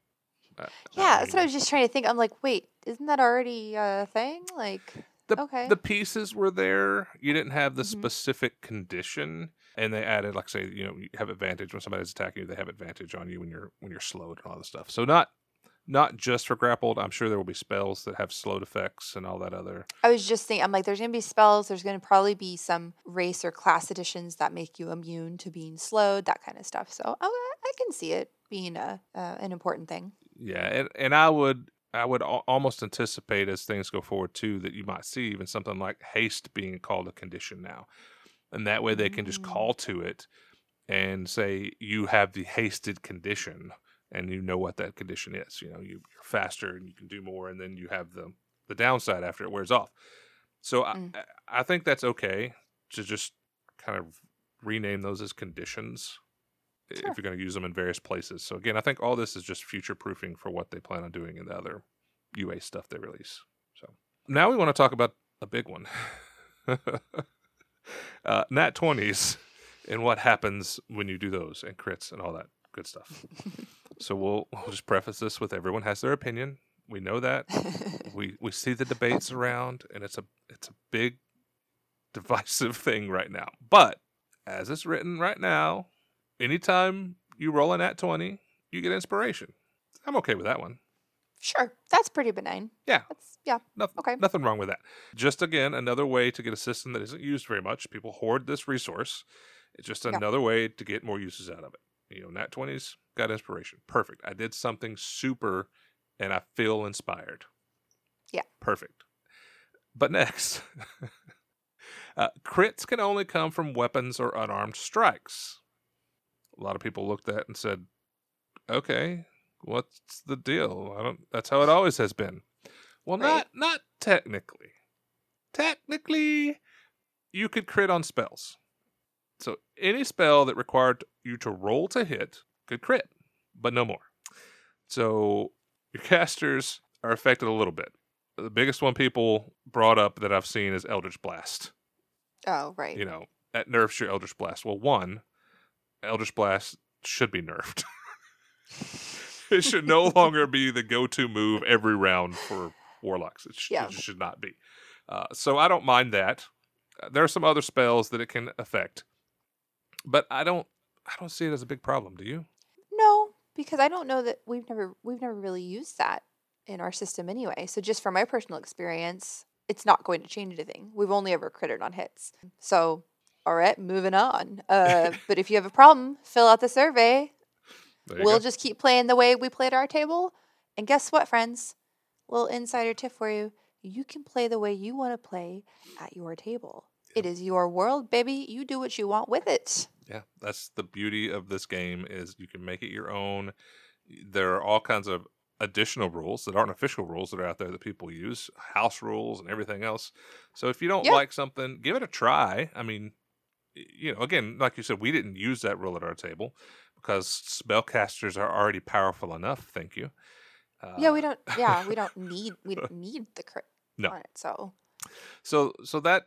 uh, Yeah, that's what I was just trying to think. I'm like, wait, isn't that already a thing? Like the, okay. the pieces were there. You didn't have the Mhm. specific condition, and they added, like, say, you know, you have advantage when somebody's attacking you. They have advantage on you when you're when you're slowed and all this stuff. So not not just for grappled. I'm sure there will be spells that have slowed effects and all that other. I was just thinking, I'm like, there's going to be spells. There's going to probably be some race or class additions that make you immune to being slowed, that kind of stuff. So oh, I I can see it being a uh, an important thing. Yeah, and and I would I would al- almost anticipate as things go forward too that you might see even something like haste being called a condition now, and that way they can just Mm. call to it and say you have the hasted condition and you know what that condition is. You know, you, you're faster and you can do more, and then you have the the downside after it wears off. So Mm. I I I think that's okay to just kind of rename those as conditions Sure. if you're going to use them in various places. So again, I think all this is just future proofing for what they plan on doing in the other UA stuff they release. So now we want to talk about a big one. [laughs] [laughs] uh, Nat 20s and what happens when you do those and crits and all that good stuff. [laughs] so we'll, we'll just preface this with everyone has their opinion. We know that. [laughs] we we see the debates around and it's a it's a big divisive thing right now. But as it's written right now, anytime you roll an at 20, you get inspiration. I'm okay with that one. Sure, that's pretty benign. Yeah. That's yeah. Nothing, Okay. nothing wrong with that. Just again, another way to get a system that isn't used very much. People hoard this resource. It's just Yeah. another way to get more uses out of it. You know, Nat 20s got inspiration. Perfect. I did something super and I feel inspired. Yeah. Perfect. But next, [laughs] uh, crits can only come from weapons or unarmed strikes. A lot of people looked at and said, "Okay, what's the deal? I don't. That's how it always has been." Well, Right. not not technically. Technically, you could crit on spells. So any spell that required you to roll to hit could crit, but no more. So your [laughs] casters are affected a little bit. The biggest one people brought up that I've seen is Eldritch Blast. Oh right. You know, that nerfs your Eldritch Blast. Well, one, Eldritch Blast should be nerfed. [laughs] [laughs] it should no longer be the go-to move every round for warlocks. It, sh- Yeah. it should not be. Uh, so I don't mind that. Uh, There are some other spells that it can affect, but I don't. I don't see it as a big problem. Do you? No, because I don't know that we've never we've never really used that in our system anyway. So just from my personal experience, it's not going to change anything. We've only ever critted on hits. So all right, moving on. Uh, [laughs] but if you have a problem, fill out the survey. We'll go. just keep playing the way we played our table. And guess what, friends? Little insider tip for you. You can play the way you want to play at your table. It is your world, baby. You do what you want with it. Yeah, that's the beauty of this game is you can make it your own. There are all kinds of additional rules that aren't official rules that are out there that people use, house rules and everything else. So if you don't Yeah. like something, give it a try. I mean, you know, again, like you said, we didn't use that rule at our table because spellcasters are already powerful enough. Thank you. Uh, yeah, we don't. [laughs] Yeah, we don't need. We don't need the crit No. on it. So So so that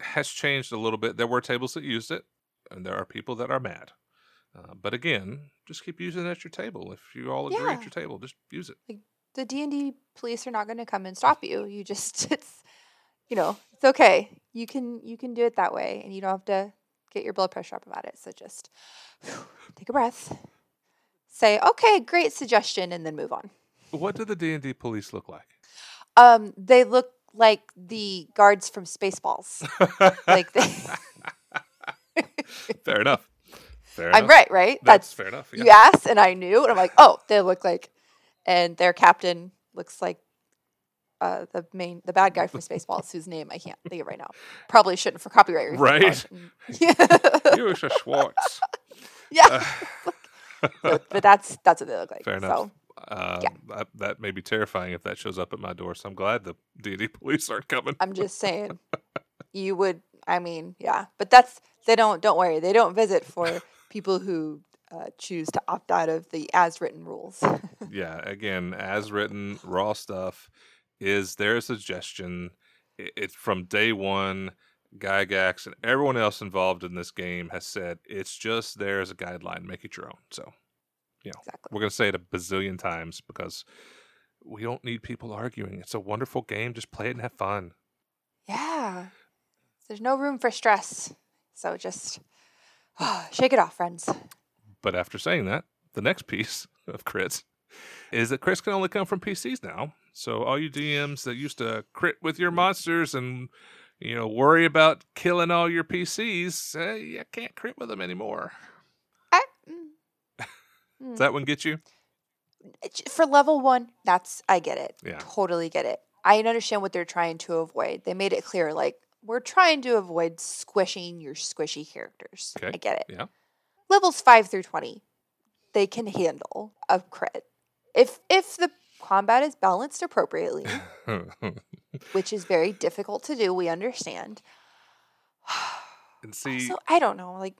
has changed a little bit. There were tables that used it, and there are people that are mad. Uh, but again, just keep using it at your table. If you all agree Yeah. at your table, just use it. the D and D police are not going to come and stop you. You just [laughs] it's, you know, it's okay. You can you can do it that way, and you don't have to get your blood pressure up about it. So just take a breath, say, okay, great suggestion, and then move on. What do the D and D police look like? Um, they look like the guards from Spaceballs. [laughs] Like they, [laughs] fair enough. Fair enough. I'm right, right? That's, That's, fair enough. Yeah. you asked, and I knew, and I'm like, oh, they look like, and their captain looks like. Uh, the main, the bad guy from [laughs] Spaceballs, whose name I can't think of right now. Probably shouldn't for copyright reasons. Right. Yeah. [laughs] You are a Schwartz. yeah. Uh, [laughs] but, but that's that's what they look like. Fair enough. So uh, Yeah. that, that may be terrifying if that shows up at my door. So I'm glad the D and D police aren't coming. I'm just saying, you would. I mean, yeah. But that's they don't. Don't worry. They don't visit for people who uh, choose to opt out of the as written rules. yeah, again, as written, raw stuff is their suggestion. It's from day one. Gygax and everyone else involved in this game has said it's just there as a guideline. Make it your own. So exactly. we're going to say it a bazillion times because we don't need people arguing. It's a wonderful game. Just play it and have fun. Yeah. There's no room for stress. So just [sighs] shake it off, friends. But after saying that, the next piece [laughs] of crits is that crits can only come from PCs now. So all you DMs that used to crit with your monsters and you know worry about killing all your PCs, eh, you can't crit with them anymore. I, [laughs] mm. Does that one get you? For level one, that's I get it. Yeah. Totally get it. I understand what they're trying to avoid. They made it clear, like we're trying to avoid squishing your squishy characters. Okay, I get it. yeah. Levels five through twenty, they can handle a crit if if the combat is balanced appropriately, [laughs] which is very difficult to do. We understand. [sighs] and see so I don't know, like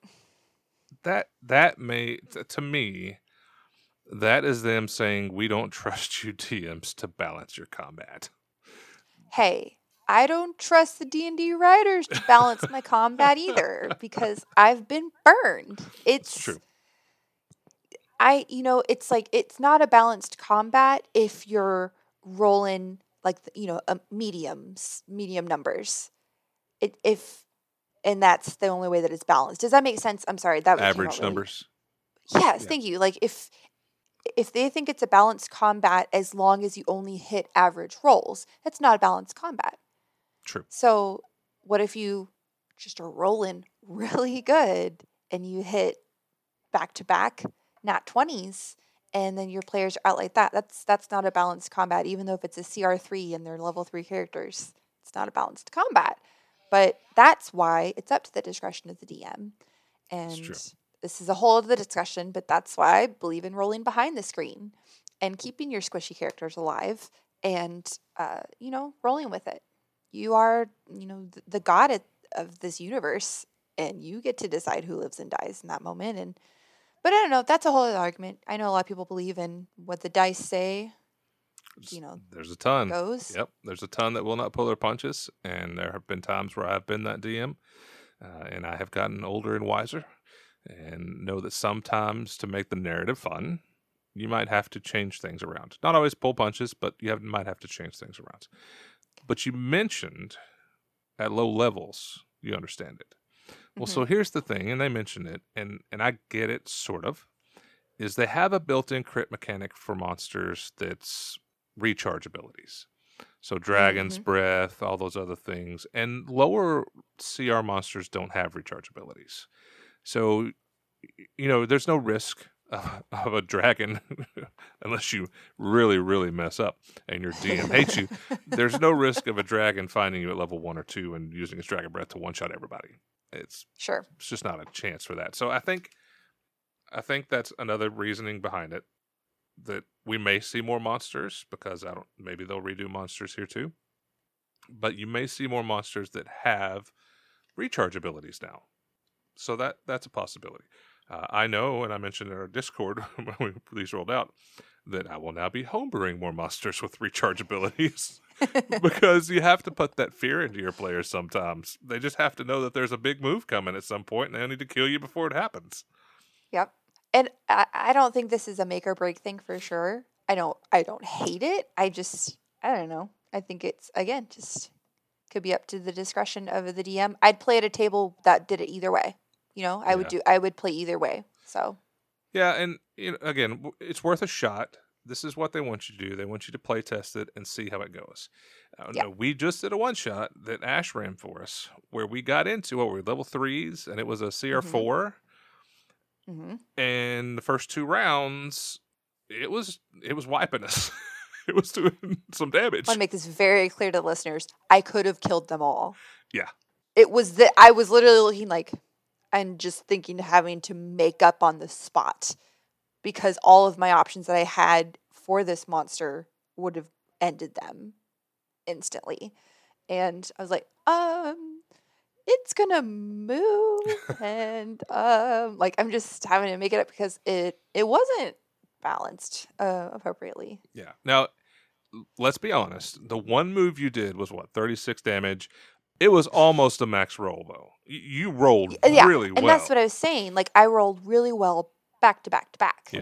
that that may to me that is them saying we don't trust you DMs to balance your combat. hey i don't trust the d&d writers to balance my combat either [laughs] because i've been burned it's true. I you know it's like it's not a balanced combat if you're rolling like you know um, mediums medium numbers it if and that's the only way that it's balanced does that make sense i'm sorry that Average really- numbers. Yes, Yeah. thank you. Like if if they think it's a balanced combat as long as you only hit average rolls, it's not a balanced combat. True. So what if you just are rolling [laughs] really good and you hit back to back nat twenties and then your players are out like that? That's that's not a balanced combat, even though if it's a CR three and they're level three characters, it's not a balanced combat. But that's why it's up to the discretion of the DM. And this is a whole other discussion, but that's why I believe in rolling behind the screen and keeping your squishy characters alive and uh, you know, rolling with it. You are, you know, th- the god of this universe and you get to decide who lives and dies in that moment and but I don't know, that's a whole other argument. I know a lot of people believe in what the dice say you know, There's a ton. goes. Yep, there's a ton that will not pull their punches, and there have been times where I've been that DM, uh, and I have gotten older and wiser, and know that sometimes to make the narrative fun, you might have to change things around. Not always pull punches, but you have, might have to change things around. But you mentioned at low levels you understand it. Well, so here's the thing, and they mention it, and and I get it sort of, is they have a built-in crit mechanic for monsters that's recharge abilities. So dragon's Mhm. breath, all those other things, and lower CR monsters don't have recharge abilities. So you know, there's no risk of, of a dragon [laughs] unless you really, really mess up and your DM hates you. [laughs] There's no risk of a dragon finding you at level one or two and using its dragon breath to one shot everybody. It's Sure. it's just not a chance for that. So I think I think that's another reasoning behind it that we may see more monsters because I don't maybe they'll redo monsters here too. But you may see more monsters that have recharge abilities now. So that that's a possibility. Uh, I know, and I mentioned in our Discord [laughs] when we, these rolled out, that I will now be homebrewing more monsters with recharge abilities [laughs] because you have to put that fear into your players sometimes. They just have to know that there's a big move coming at some point and they need to kill you before it happens. Yep. And I, I don't think this is a make or break thing for sure. I don't I don't hate it. I just I don't know. I think it's again just could be up to the discretion of the DM. I'd play at a table that did it either way. You know, I would do I would play either way. So Yeah, and you know, again, it's worth a shot. This is what they want you to do. They want you to play test it and see how it goes. Uh, Yeah. no, we just did a one shot that Ash ran for us, where we got into what were we, level threes, and it was a CR 4 hmm and the first two rounds, it was it was wiping us. [laughs] it was doing some damage. I want to make this very clear to the listeners. I could have killed them all. Yeah. It was that I was literally looking like and just thinking having to make up on the spot because all of my options that I had for this monster would have ended them instantly. And I was like, um, it's gonna move [laughs] and um like I'm just having to make it up because it it wasn't balanced uh appropriately. Yeah. Now, let's be honest. The one move you did was what, 36 damage? It was almost a max roll, though. You rolled yeah, really And well. that's what I was saying. Like I rolled really well back to back to back. Yeah.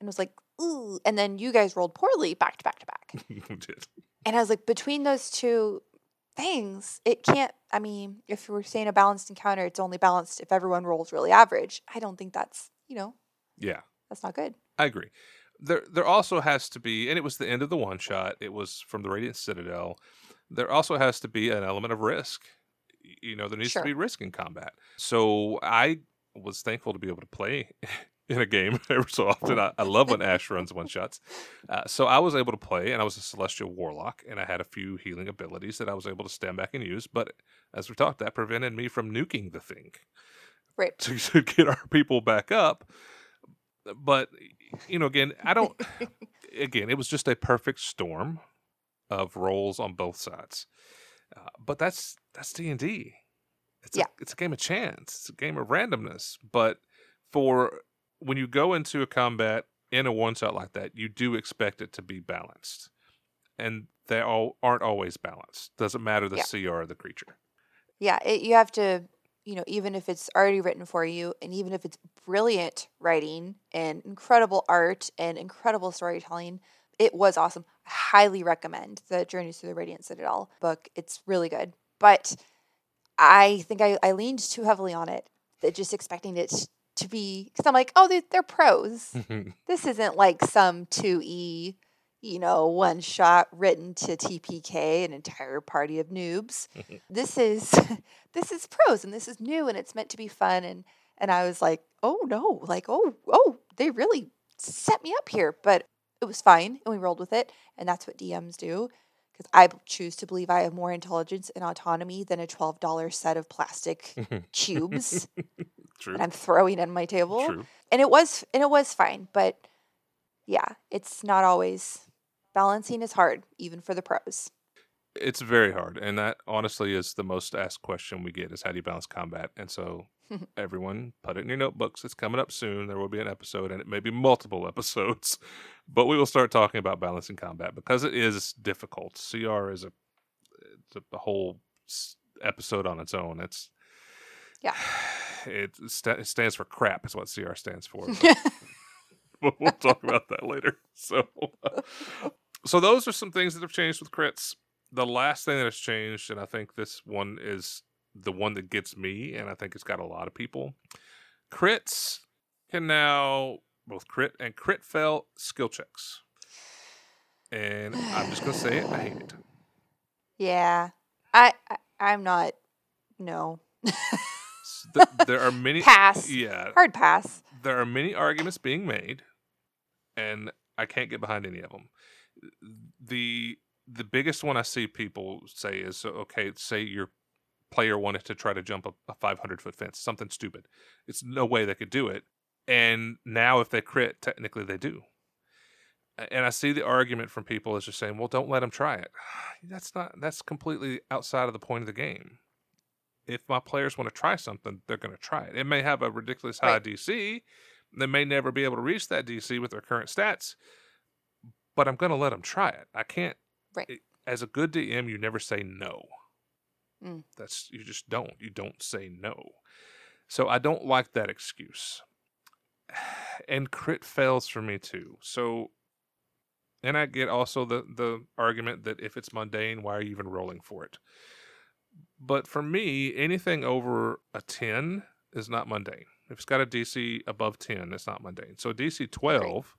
And it was like, ooh. And then you guys rolled poorly back to back to back. [laughs] You did. and I was like, between those two things, it can't I mean, if we're saying a balanced encounter, it's only balanced if everyone rolls really average. I don't think that's you know, Yeah, that's not good. I agree. There, there also has to be, and it was the end of the one shot. It was from the Radiant Citadel. There also has to be an element of risk. You know, there needs Sure. to be risk in combat. So I was thankful to be able to play [laughs] in a game [laughs] every so often. I, I love when Ash [laughs] runs one shots. Uh, so I was able to play, and I was a Celestial Warlock, and I had a few healing abilities that I was able to stand back and use. But as we talked, that prevented me from nuking the thing Right. to, to get our people back up. But you know, again, I don't. again, it was just a perfect storm of rolls on both sides. Uh, but that's that's D and D. It's Yeah. a, it's a game of chance. It's a game of randomness. But for when you go into a combat in a one shot like that, you do expect it to be balanced, and they all aren't always balanced. Doesn't matter the Yeah. CR of the creature. Yeah, it, you have to, you know, even if it's already written for you, and even if it's brilliant writing and incredible art and incredible storytelling, it was awesome. I highly recommend the Journeys to the Radiant Citadel book. It's really good. But I think I, I leaned too heavily on it, that just expecting it to be, because I'm like, oh, they, they're pros. Mm-hmm. this isn't like some 2E, you know, one shot written to TPK, an entire party of noobs. [laughs] this is [laughs] this is pros and this is new and it's meant to be fun and and I was like, "Oh no, like oh, oh, they really set me up here." But it was fine and we rolled with it and that's what DMs do because I choose to believe I have more intelligence and autonomy than a $12 set of plastic [laughs] cubes True. that I'm throwing on my table True. and it was and it was fine but yeah it's not always balancing is hard even for the pros It's very hard, and that honestly is the most asked question we get: is how do you balance combat? And so, everyone, put it in your notebooks. It's coming up soon. There will be an episode, and it may be multiple [laughs] episodes, but we will start talking about balancing combat because it is difficult. CR is a it's a, whole episode on its own. It's Yeah. [sighs] It, sta- it stands for crap. Is what CR stands for. but [laughs] [laughs] we'll talk about that later. So, so those are some things that have changed with crits. The last thing that has changed, and I think this one is the one that gets me, and I think it's got a lot of people. Crits can now both crit and crit fail skill checks. And I'm just gonna say it, I hate it. Yeah. I, I I'm not no. S- th- there are many Pass. Yeah. Hard pass. There are many arguments being made, and I can't get behind any of them. The the biggest one I see people say is okay, say your player wanted to try to jump a, a 500 foot fence, something stupid. It's no way they could do it. And now, if they crit, technically they do. And I see the argument from people is just saying, well, don't let them try it. [sighs] That's not, that's completely outside of the point of the game. If my players want to try something, they're going to try it. It may have a ridiculous high Right. DC. They may never be able to reach that DC with their current stats, but I'm going to let them try it. I can't Right. it- as a good DM, you never say no. Mm. That's you just don't. You don't say no. So I don't like that excuse. [sighs] And crit fails for me too. So and I get also the the argument that if it's mundane, why are you even rolling for it? But for me, anything over a 10 is not mundane. If it's got a DC above 10, it's not mundane. So DC 12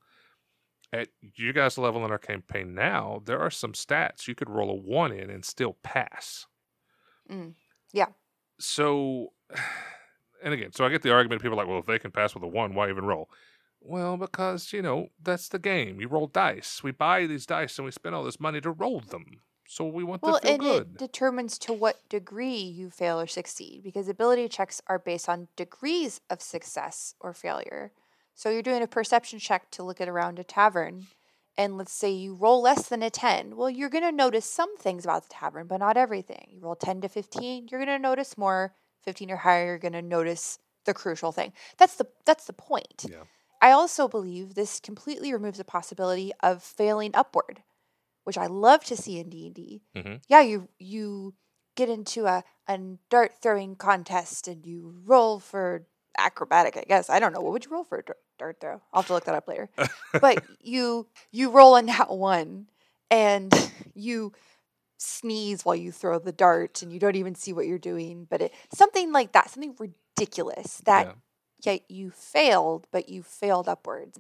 at you guys' level in our campaign now, there are some stats you could roll a one in and still pass. Mm. Yeah. So, [sighs] and again, so I get the argument. People are like, well, if they can pass with a one, why even roll? Well, because you know that's the game. You roll dice. We buy these dice and we spend all this money to roll them. So we want Well, to feel and good. it determines to what degree you fail or succeed because ability checks are based on degrees of success or failure. So you're doing a perception check to look at around a tavern, and let's say you roll less than a 10. Well, you're going to notice some things about the tavern, but not everything. You roll 10 to 15, you're going to notice more. 15 or higher, you're going to notice the crucial thing. That's the that's the point. Yeah. I also believe this completely removes the possibility of failing upward, which I love to see in D&D. Mhm. Yeah, you you get into a, a dart throwing contest and you roll for acrobatic, I guess. I don't know. What would you roll for a dart throw? I'll have to look that up later. [laughs] but you you roll a nat one and you sneeze while you throw the dart and you don't even see what you're doing. But it something like that, something ridiculous that Yeah. yeah, you failed, but you failed upwards.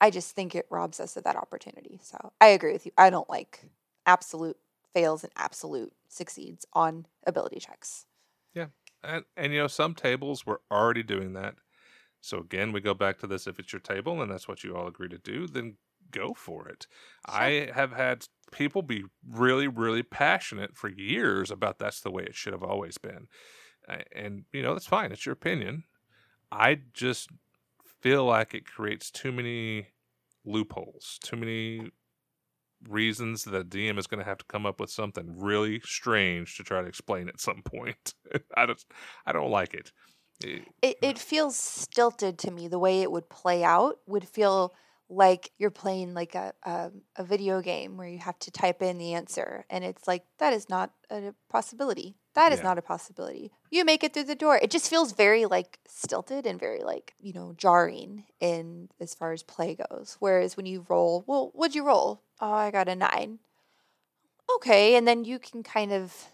I just think it robs us of that opportunity. So I agree with you. I don't like absolute fails and absolute succeeds on ability checks. And, and you know, some tables were already doing that. So again, we go back to this. If it's your table and that's what you all agree to do, then go for it. I have had people be really, really passionate for years about that's the way it should have always been. And, you know, that's fine. It's your opinion. I just feel like it creates too many loopholes, too many reasons that a DM is going to have to come up with something really strange to try to explain at some point. [laughs] I just, I don't like it. It, uh, it feels stilted to me. The way it would play out would feel like you're playing like a, a, a video game where you have to type in the answer. And it's like, that is not a possibility. That is Yeah. not a possibility. You make it through the door. It just feels very like stilted and very like, you know, jarring in as far as play goes. Whereas when you roll, well, what'd you roll? Oh, I got a nine. Okay. And then you can kind of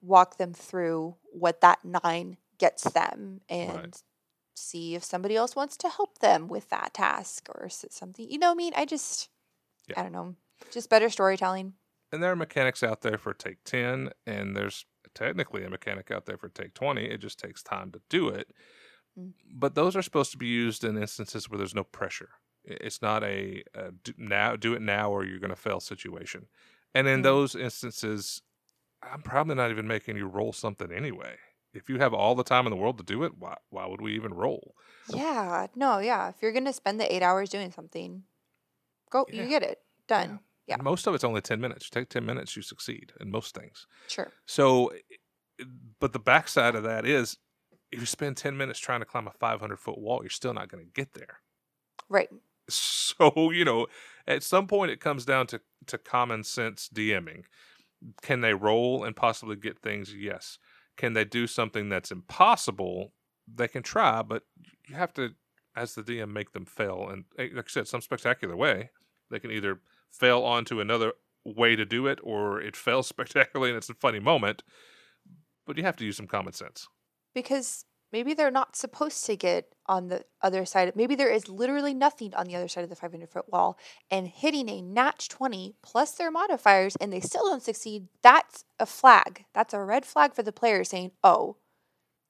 walk them through what that nine gets them and see if somebody else wants to help them with that task or something. You know what I mean? I just, Yeah. I don't know, just better storytelling. and there are mechanics out there for take 10 and there's technically a mechanic out there for take 20 it just takes time to do it Mm. but those are supposed to be used in instances where there's no pressure it's not a, a do, now do it now or you're going to fail situation and in Mm. those instances i'm probably not even making you roll something anyway if you have all the time in the world to do it why, why would we even roll Yeah, no, yeah. If you're gonna spend the eight hours doing something, go, Yeah. you get it done. Yeah. And most of it's only 10 minutes you take 10 minutes you succeed in most things Sure. So, but the backside of that is if you spend 10 minutes trying to climb a 500 foot wall, you're still not going to get there. Right. [laughs] So, you know, at some point it comes down to, to common sense DMing. Can they roll and possibly get things? Yes. Can they do something that's impossible? They can try, but you have to, as the DM, make them fail. And eh, like I said, some spectacular way. They can either fail onto another way to do it or it fails [laughs] spectacularly and it's a funny moment. but you have to use some common sense. because maybe they're not supposed to get on the other side. Maybe there is literally nothing on the other side of the 500 foot wall, and hitting a notch 20 plus their modifiers and they still don't succeed. That's a flag. That's a red flag for the player saying, "Oh,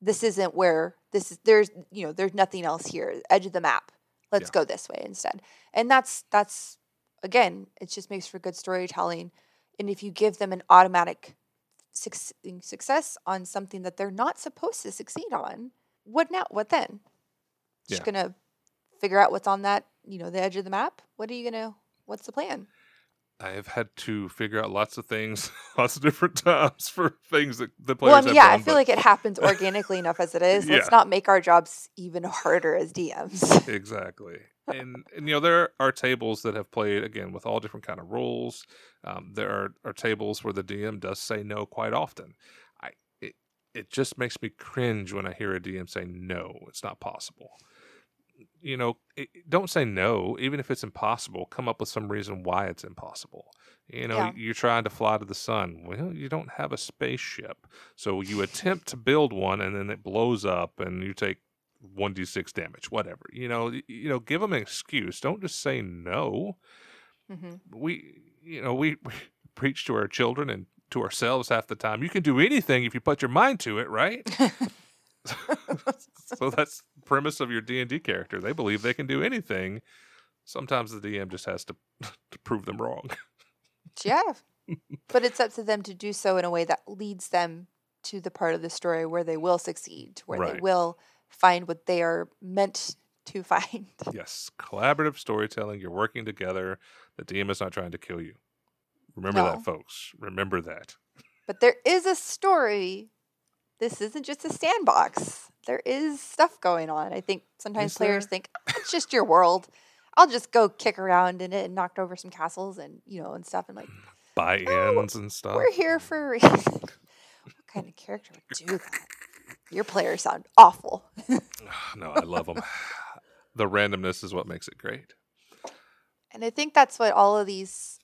this isn't where this is. There's you know there's nothing else here. Edge of the map. Let's Yeah. go this way instead." And that's that's again, it just makes for good storytelling. And if you give them an automatic suc- success on something that they're not supposed to succeed on, what now? What then? Just Yeah. gonna figure out what's on that, you know, the edge of the map. What are you gonna? What's the plan? I have had to figure out lots of things, [laughs] lots of different times for things that the players Well, I mean, yeah, done. I feel but- like it happens [laughs] organically enough as it is. Yeah. Let's not make our jobs even harder as DMs. [laughs] exactly and, and you know there are tables that have played again with all different kind of rules um, there are, are tables where the dm does say no quite often i it, it just makes me cringe when i hear a dm say no it's not possible you know don't say no even if it's impossible come up with some reason why it's impossible. You know Yeah. you're trying to fly to the sun. Well you don't have a spaceship. So you attempt to build one and then it blows up and you take 1d6 damage whatever. You know you know give them an excuse. Don't just say no. Hmm we you know we, we [laughs] preach to our children and to ourselves half the time you can do anything if you put your mind to it right? [laughs] [laughs] So that's premise of your d&d character. They believe they can do anything. Sometimes the dm just has to [laughs] to prove them wrong. Yeah, [laughs] but it's up to them to do so in a way that leads them to the part of the story where they will succeed, where they will find what they are meant to [laughs] find. yes. Collaborative storytelling. You're working together. The dm is not trying to kill you. Remember No. that folks. Remember that. But there is a story. This isn't just a sandbox. There is stuff going on. I think sometimes Is players there? think "Ah, it's just your world. I'll just go kick around in it and knock over some castles and you know and stuff. And like [sighs] buy-ins and stuff we're here for a reason. [laughs] what kind of character would do that? Your players sound awful. [laughs] [sighs] no i love them [sighs] the randomness is what makes it great And I think that's what all of these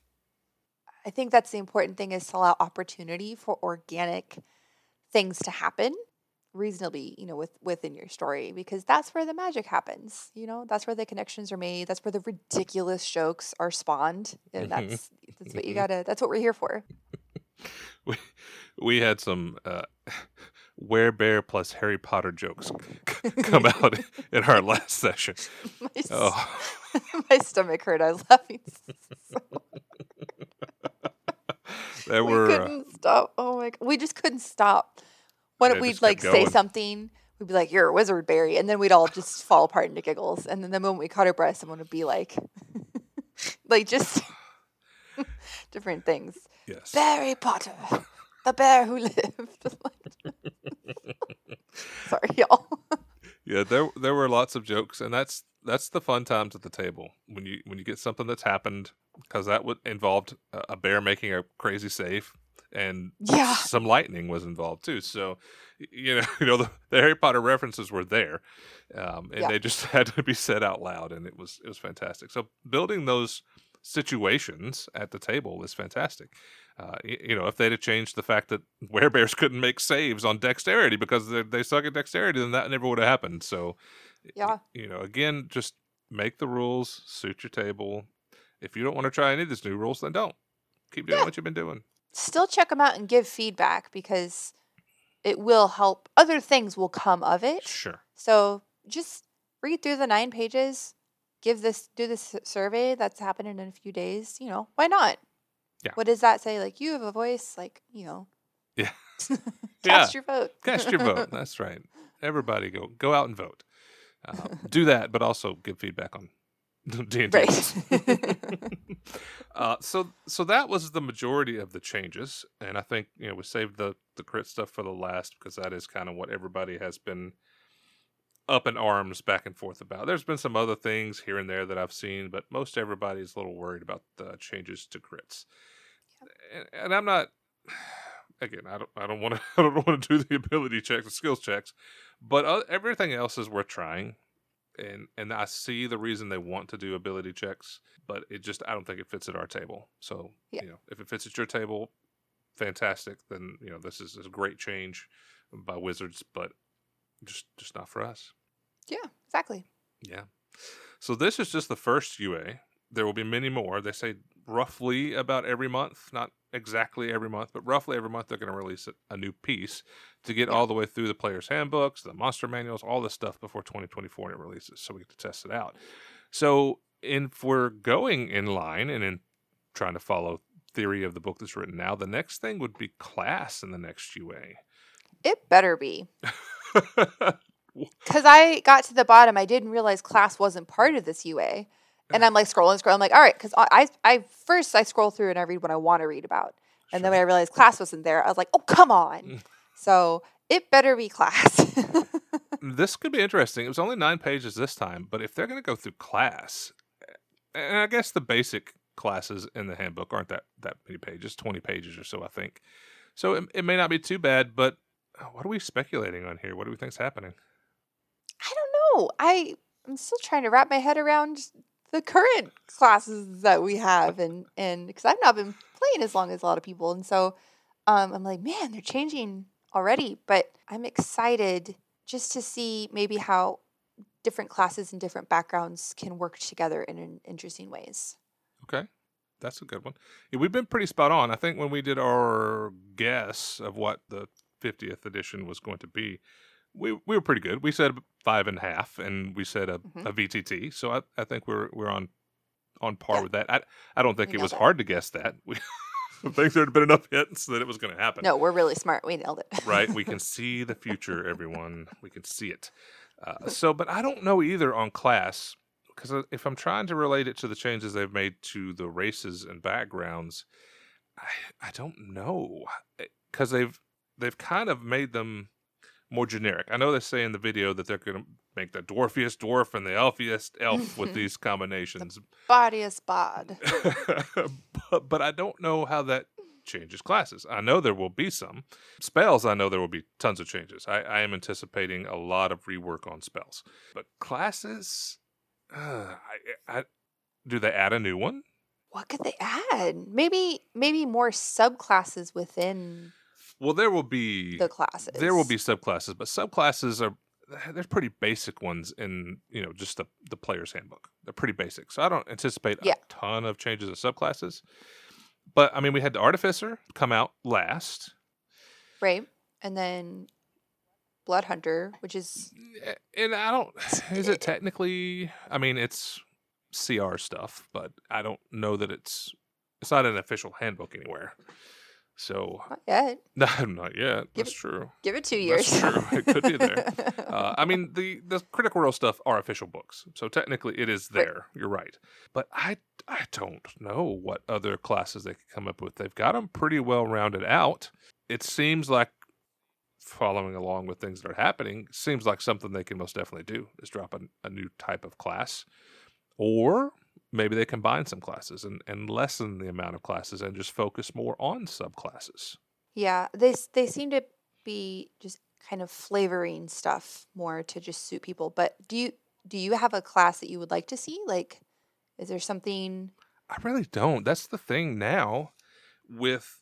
I think that's the important thing is to allow opportunity for organic things to happen reasonably, you know, with within your story because that's where the magic happens. You know, that's where the connections are made. That's where the ridiculous jokes are spawned. And that's that's what you gotta that's what we're here for. [laughs] we, we had some uh, [laughs] werebear plus Harry Potter jokes come out [laughs] in our last session. My, Oh, my stomach hurt. I was laughing. so [laughs] there we were uh, couldn't stop. Oh my god, we just couldn't stop. When we'd like say something, we'd be like, "You're a wizard, Barry," and then we'd all just fall apart into giggles. And then the moment we caught our breath, someone would be like, [laughs] like just [laughs] different things. yes. Barry Potter, the bear who lived. Sorry, y'all. Yeah, there there were lots of jokes, and that's that's the fun times at the table when you when you get something that's happened because that would involved a bear making a crazy save, and Yeah. some lightning was involved too. So, you know, [laughs] you know the, the Harry Potter references were there, um, and Yeah. they just [laughs] had to be said out loud, and it was it was fantastic. So building those situations at the table is fantastic. Uh, you know, if they'd have changed the fact that [laughs] werebears couldn't make saves on dexterity because they they suck at dexterity, then that never would have happened. So, Yeah. you know, again, just make the rules suit your table. If you don't want to try any of these new rules, then don't. Keep doing Yeah. what you've been doing. Still check them out and give feedback because it will help. Other things will come of it. Sure. So just read through the nine pages, give this, do this survey that's happening in a few days. You know, why not? Yeah. What does that say? Like, you have a voice, like, you know, Yeah. [laughs] [laughs] cast your vote. Cast your vote. [laughs] That's right. Everybody go go out and vote. Uh, do that, but also give feedback on D and Right. Uh, so so that was the majority of the changes, and I think you know we saved the the crit stuff for the last because that is kind of what everybody has been up in arms back and forth about. There's been some other things here and there that I've seen, but most everybody's a little worried about the changes to crits, and, and I'm not. [sighs] Again, I don't. I don't want to. [laughs] I don't want to do the ability checks and skills checks, but uh, everything else is worth trying and and I see the reason they want to do ability checks, but it just I don't think it fits at our table. So Yeah. you know, if it fits at your table, fantastic, then you know this is a great change by Wizards, but just just not for us. Yeah, exactly. Yeah. So this is just the first UA. There will be many more. They say roughly about every month, not exactly every month, but roughly every month they're going to release a, new piece to get Yeah. all the way through the player's handbooks, the monster manuals, all this stuff before 2024 and it releases, so we get to test it out. So, if we're going in line and in trying to follow theory of the book that's written now, the next thing would be class in the next UA. It better be. [laughs] Because I got to the bottom, I didn't realize class wasn't part of this UA. And I'm like scrolling, scrolling. I'm like, all right, because I, I, first I scroll through and I read what I want to read about, and then when I realized class wasn't there, I was like, oh come on. Mm. so it better be class. [laughs] this could be interesting. It was only nine pages this time, but if they're going to go through class, and I guess the basic classes in the handbook aren't that that many pages, twenty pages or so, I think. So it, it may not be too bad. But uh, what are we speculating on here? What do we think's happening? I I'm still trying to wrap my head around the current classes that we have, and and because I've not been playing as long as a lot of people, and so um, I'm like, man, they're changing already. But I'm excited just to see maybe how different classes and different backgrounds can work together in, in interesting ways. Okay, that's a good one. Yeah, we've been pretty spot on. I think when we did our guess of what the 50th edition was going to be, we we were pretty good. We said five and a half, and we said a, Mhm. a VTT. So I, I think we're we're on on par Yeah. with that. I I don't think We it was it. hard to guess that. [laughs] We I think there had been enough hints that it was going to happen. No, we're really smart. We nailed it. right? [laughs] We can see the future, everyone. We can see it. Uh, so, but I don't know either on class because if I'm trying to relate it to the changes they've made to the races and backgrounds, I, I don't know because they've they've kind of made them more generic. I know they say in the video that they're going to make the dwarfiest dwarf and the elfiest elf [laughs] with these combinations, Body is bod. [laughs] but, but I don't know how that changes classes. I know there will be some spells. I know there will be tons of changes. I, I am anticipating a lot of rework on spells, but classes, uh, I, I, do they add a new one? What could they add? Maybe maybe more subclasses within Well, there will be the classes. there will be subclasses, but subclasses are [sighs] there's pretty basic ones in you know just the the player's handbook. They're pretty basic, so I don't anticipate Yeah. a ton of changes in subclasses. But I mean, we had the artificer come out last, right, and then Blood Hunter, which is and I don't. Is it technically? I mean, it's CR stuff, but I don't know that it's it's not an official handbook anywhere. So not yet. [laughs] no, not yet. Give That's true. Give it two years. That's true. It could be there. Uh, I [laughs] mean, the the Critical Role stuff are official books, so technically it is Right. there. You're right, but I I don't know what other classes they could come up with. They've got them pretty well rounded out. It seems like following along with things that are happening seems like something they can most definitely do is drop a, a new type of class, or maybe they combine some classes and, and lessen the amount of classes and just focus more on subclasses. yeah, they they seem to be just kind of flavoring stuff more to just suit people. But do you do you have a class that you would like to see? Like, is there something? I really don't. That's the thing now with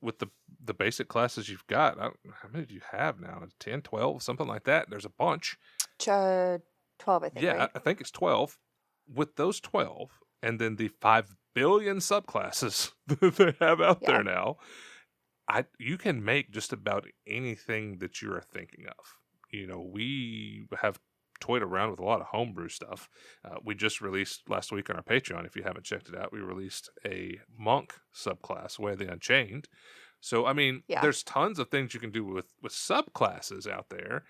with the the basic classes you've got. I, how many do you have now? 10, 12, something like that. There's a bunch. Uh, Twelve, I think. yeah, right? I, I think it's 12. With those 12 and then the 5 billion subclasses [laughs] that they have out Yeah. there now, I you can make just about anything that you're thinking of. You know, we have toyed around with a lot of homebrew stuff. Uh, we just released last week on our Patreon. If you haven't checked it out, we released a monk subclass, Way of the Unchained. So, I mean, Yeah. there's tons of things you can do with with subclasses out there.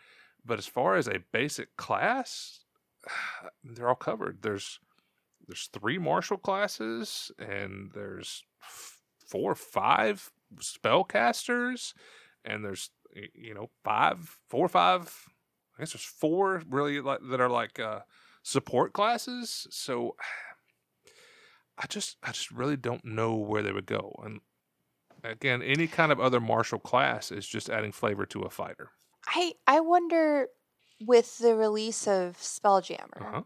But as far as a basic class, [sighs] they're all covered. There's there's three martial classes, and there's four or five spellcasters, and there's you know five, four or five. I guess there's four really like that are like uh, support classes. So [sighs] I just I just really don't know where they would go. And again, any kind of other martial class is just adding flavor to a fighter. I I wonder with the release of Spelljammer Uh-huh.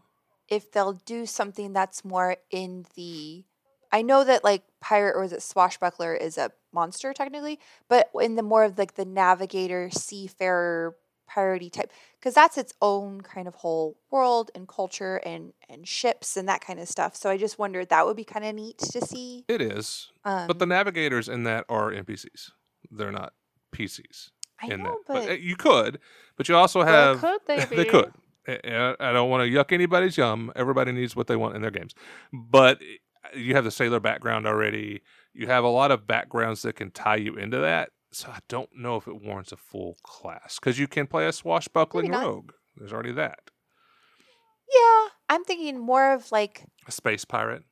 if they'll do something that's more in the I know that like pirate or is it swashbuckler is a monster technically, but in the more of like the navigator, seafarer, piratey type, because that's its own kind of whole world and culture and and ships and that kind of stuff. So I just wondered that would be kind of neat to see. It is, Um, but the navigators in that are NPCs. They're not PCs I in know, that. uh, but you could, but you also have could they, [laughs] they could. I- don't want to yuck anybody's yum. Everybody needs what they want in their games. But uh, you have the sailor background already. You have a lot of backgrounds that can tie you into that. So I don't know if it warrants a full class because you can play a swashbuckling rogue. There's already that. Yeah, I'm thinking more of like A space pirate.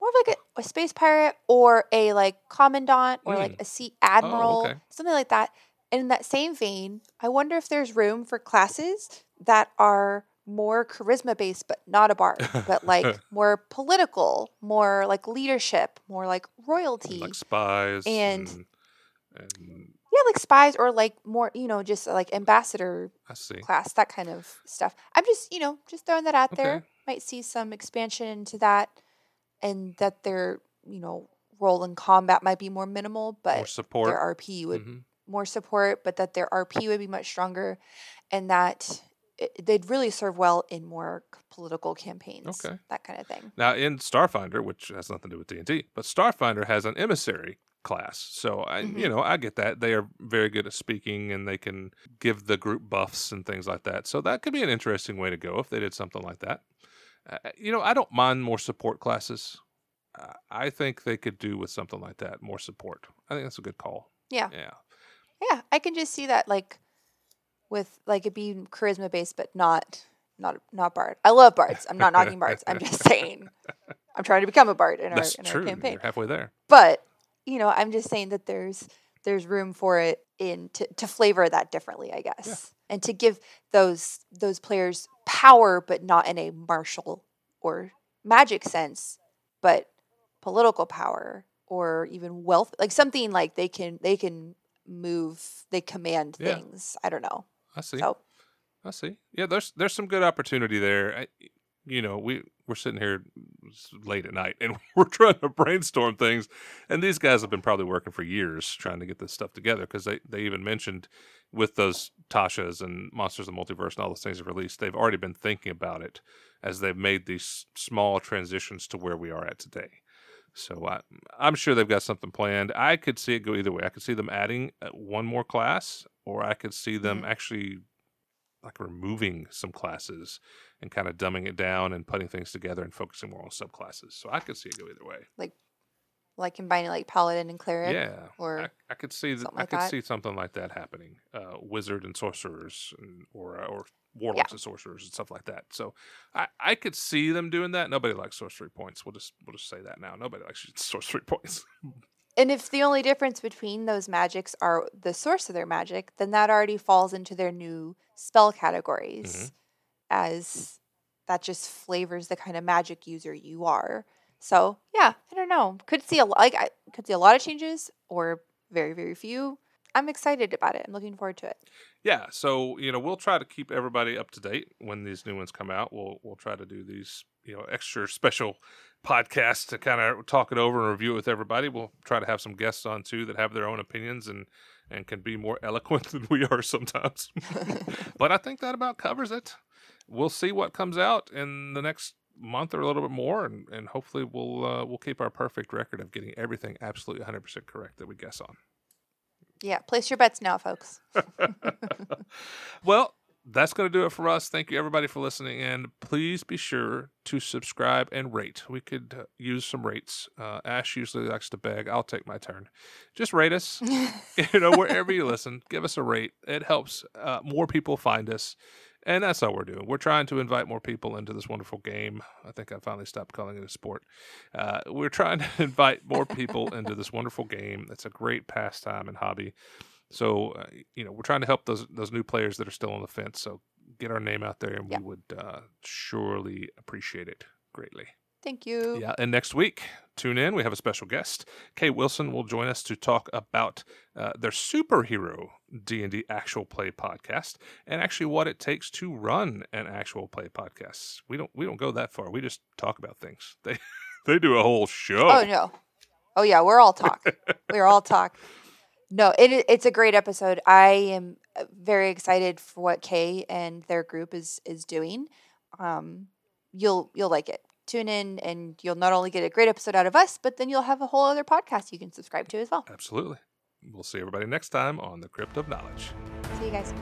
more of like a, a space pirate or a like commandant or like Mm. a sea admiral, okay. something like that. And in that same vein, I wonder if there's room for classes that are more charisma based, but not a bard, but like [laughs] more political, more like leadership, more like royalty. like spies And- and, and yeah, like spies or like more, you know, just like ambassador class, that kind of stuff. I'm just, you know, just throwing that out there. Might see some expansion into that and that their, you know, role in combat might be more minimal, More but support. their RP would Mhm. More support, but that their RP would be much stronger and that it, they'd really serve well in more political campaigns. Okay. That kind of thing. Now in Starfinder, which has nothing to do with D and D, but Starfinder has an emissary class. So I, Mhm. you know, I get that they are very good at speaking and they can give the group buffs and things like that. So that could be an interesting way to go if they did something like that. Uh, you know, I don't mind more support classes. Uh, I think they could do with something like that, more support. I think that's a good call. Yeah. Yeah. Yeah. I can just see that like with like it being charisma based, but not not not bard. I love bards. I'm not knocking bards. I'm just [laughs] saying I'm trying to become a bard in our That's in true. our campaign. You're halfway there. But you know, I'm just saying that there's there's room for it in to, to flavor that differently, I guess, and to give those those players power, but not in a martial or magic sense, but political power or even wealth, like something like they can they can move, they command Yeah. things. I don't know. I see. So I see. Yeah, there's there's some good opportunity there. I, you know, we we're sitting here late at night and [laughs] we're trying to brainstorm things, and these guys have been probably working for years trying to get this stuff together because they they even mentioned with those Tashas and Monsters of the Multiverse and all those things they've released, they've already been thinking about it as they've made these small transitions to where we are at today. So I, I'm sure they've got something planned. I could see it go either way. I could see them adding uh, one more class, or I could see them Mhm. actually like removing some classes and kind of dumbing it down and putting things together and focusing more on subclasses. So I could see it go either way. like combining like paladin and cleric. yeah, or I, I could see that. I like could that. see something like that happening. Uh, wizard and sorcerers, and, or uh, or warlocks and sorcerers and stuff like that. So I, I could see them doing that. Nobody likes sorcery points. We'll just we'll just say that now. Nobody likes [laughs] sorcery points. And if the only difference between those magics are the source of their magic, then that already falls into their new spell categories Mhm. as that just flavors the kind of magic user you are. So, yeah, I don't know. Could see a like I could see a lot of changes or very very few. I'm excited about it. I'm looking forward to it. yeah so you know we'll try to keep everybody up to date when these new ones come out we'll we'll try to do these you know extra special podcasts to kind of talk it over and review it with everybody we'll try to have some guests on too that have their own opinions and and can be more [laughs] eloquent than we are sometimes [laughs] but i think that about covers it we'll see what comes out in the next month or a little bit more and, and hopefully we'll uh, we'll keep our perfect record of getting everything absolutely 100% correct that we guess on yeah, place your bets now, folks. [laughs] [laughs] well, that's going to do it for us. Thank you, everybody, for listening. And please be sure to subscribe and rate. We could uh, use some rates. Uh, Ash usually likes to beg. I'll take my turn. Just rate us, [laughs] you know, wherever you listen. Give us a rate. It helps uh, more people find us. And that's all we're doing. We're trying to invite more people into this wonderful game. I think I finally stopped calling it a sport. Uh, we're trying [laughs] to invite more people into this wonderful game. It's a great pastime and hobby. So uh, you know, we're trying to help those those new players that are still on the fence. So get our name out there, and Yeah. we would uh, surely appreciate it greatly. Thank you. Yeah, and next week, tune in. We have a special guest. Kay Wilson will join us to talk about uh, their superhero D and D actual play podcast, and actually what it takes to run an actual play podcast. We don't we don't go that far. We just talk about things. [laughs] They They do a whole show. Oh no. Oh yeah, we're all talk. [laughs] we're all talk. No, it it's a great episode. I am very excited for what Kay and their group is is doing. Um, you'll you'll like it. Tune in, and you'll not only get a great episode out of us, but then you'll have a whole other podcast you can subscribe to as well. Absolutely. We'll see everybody next time on the Crypt of Knowledge. See you guys.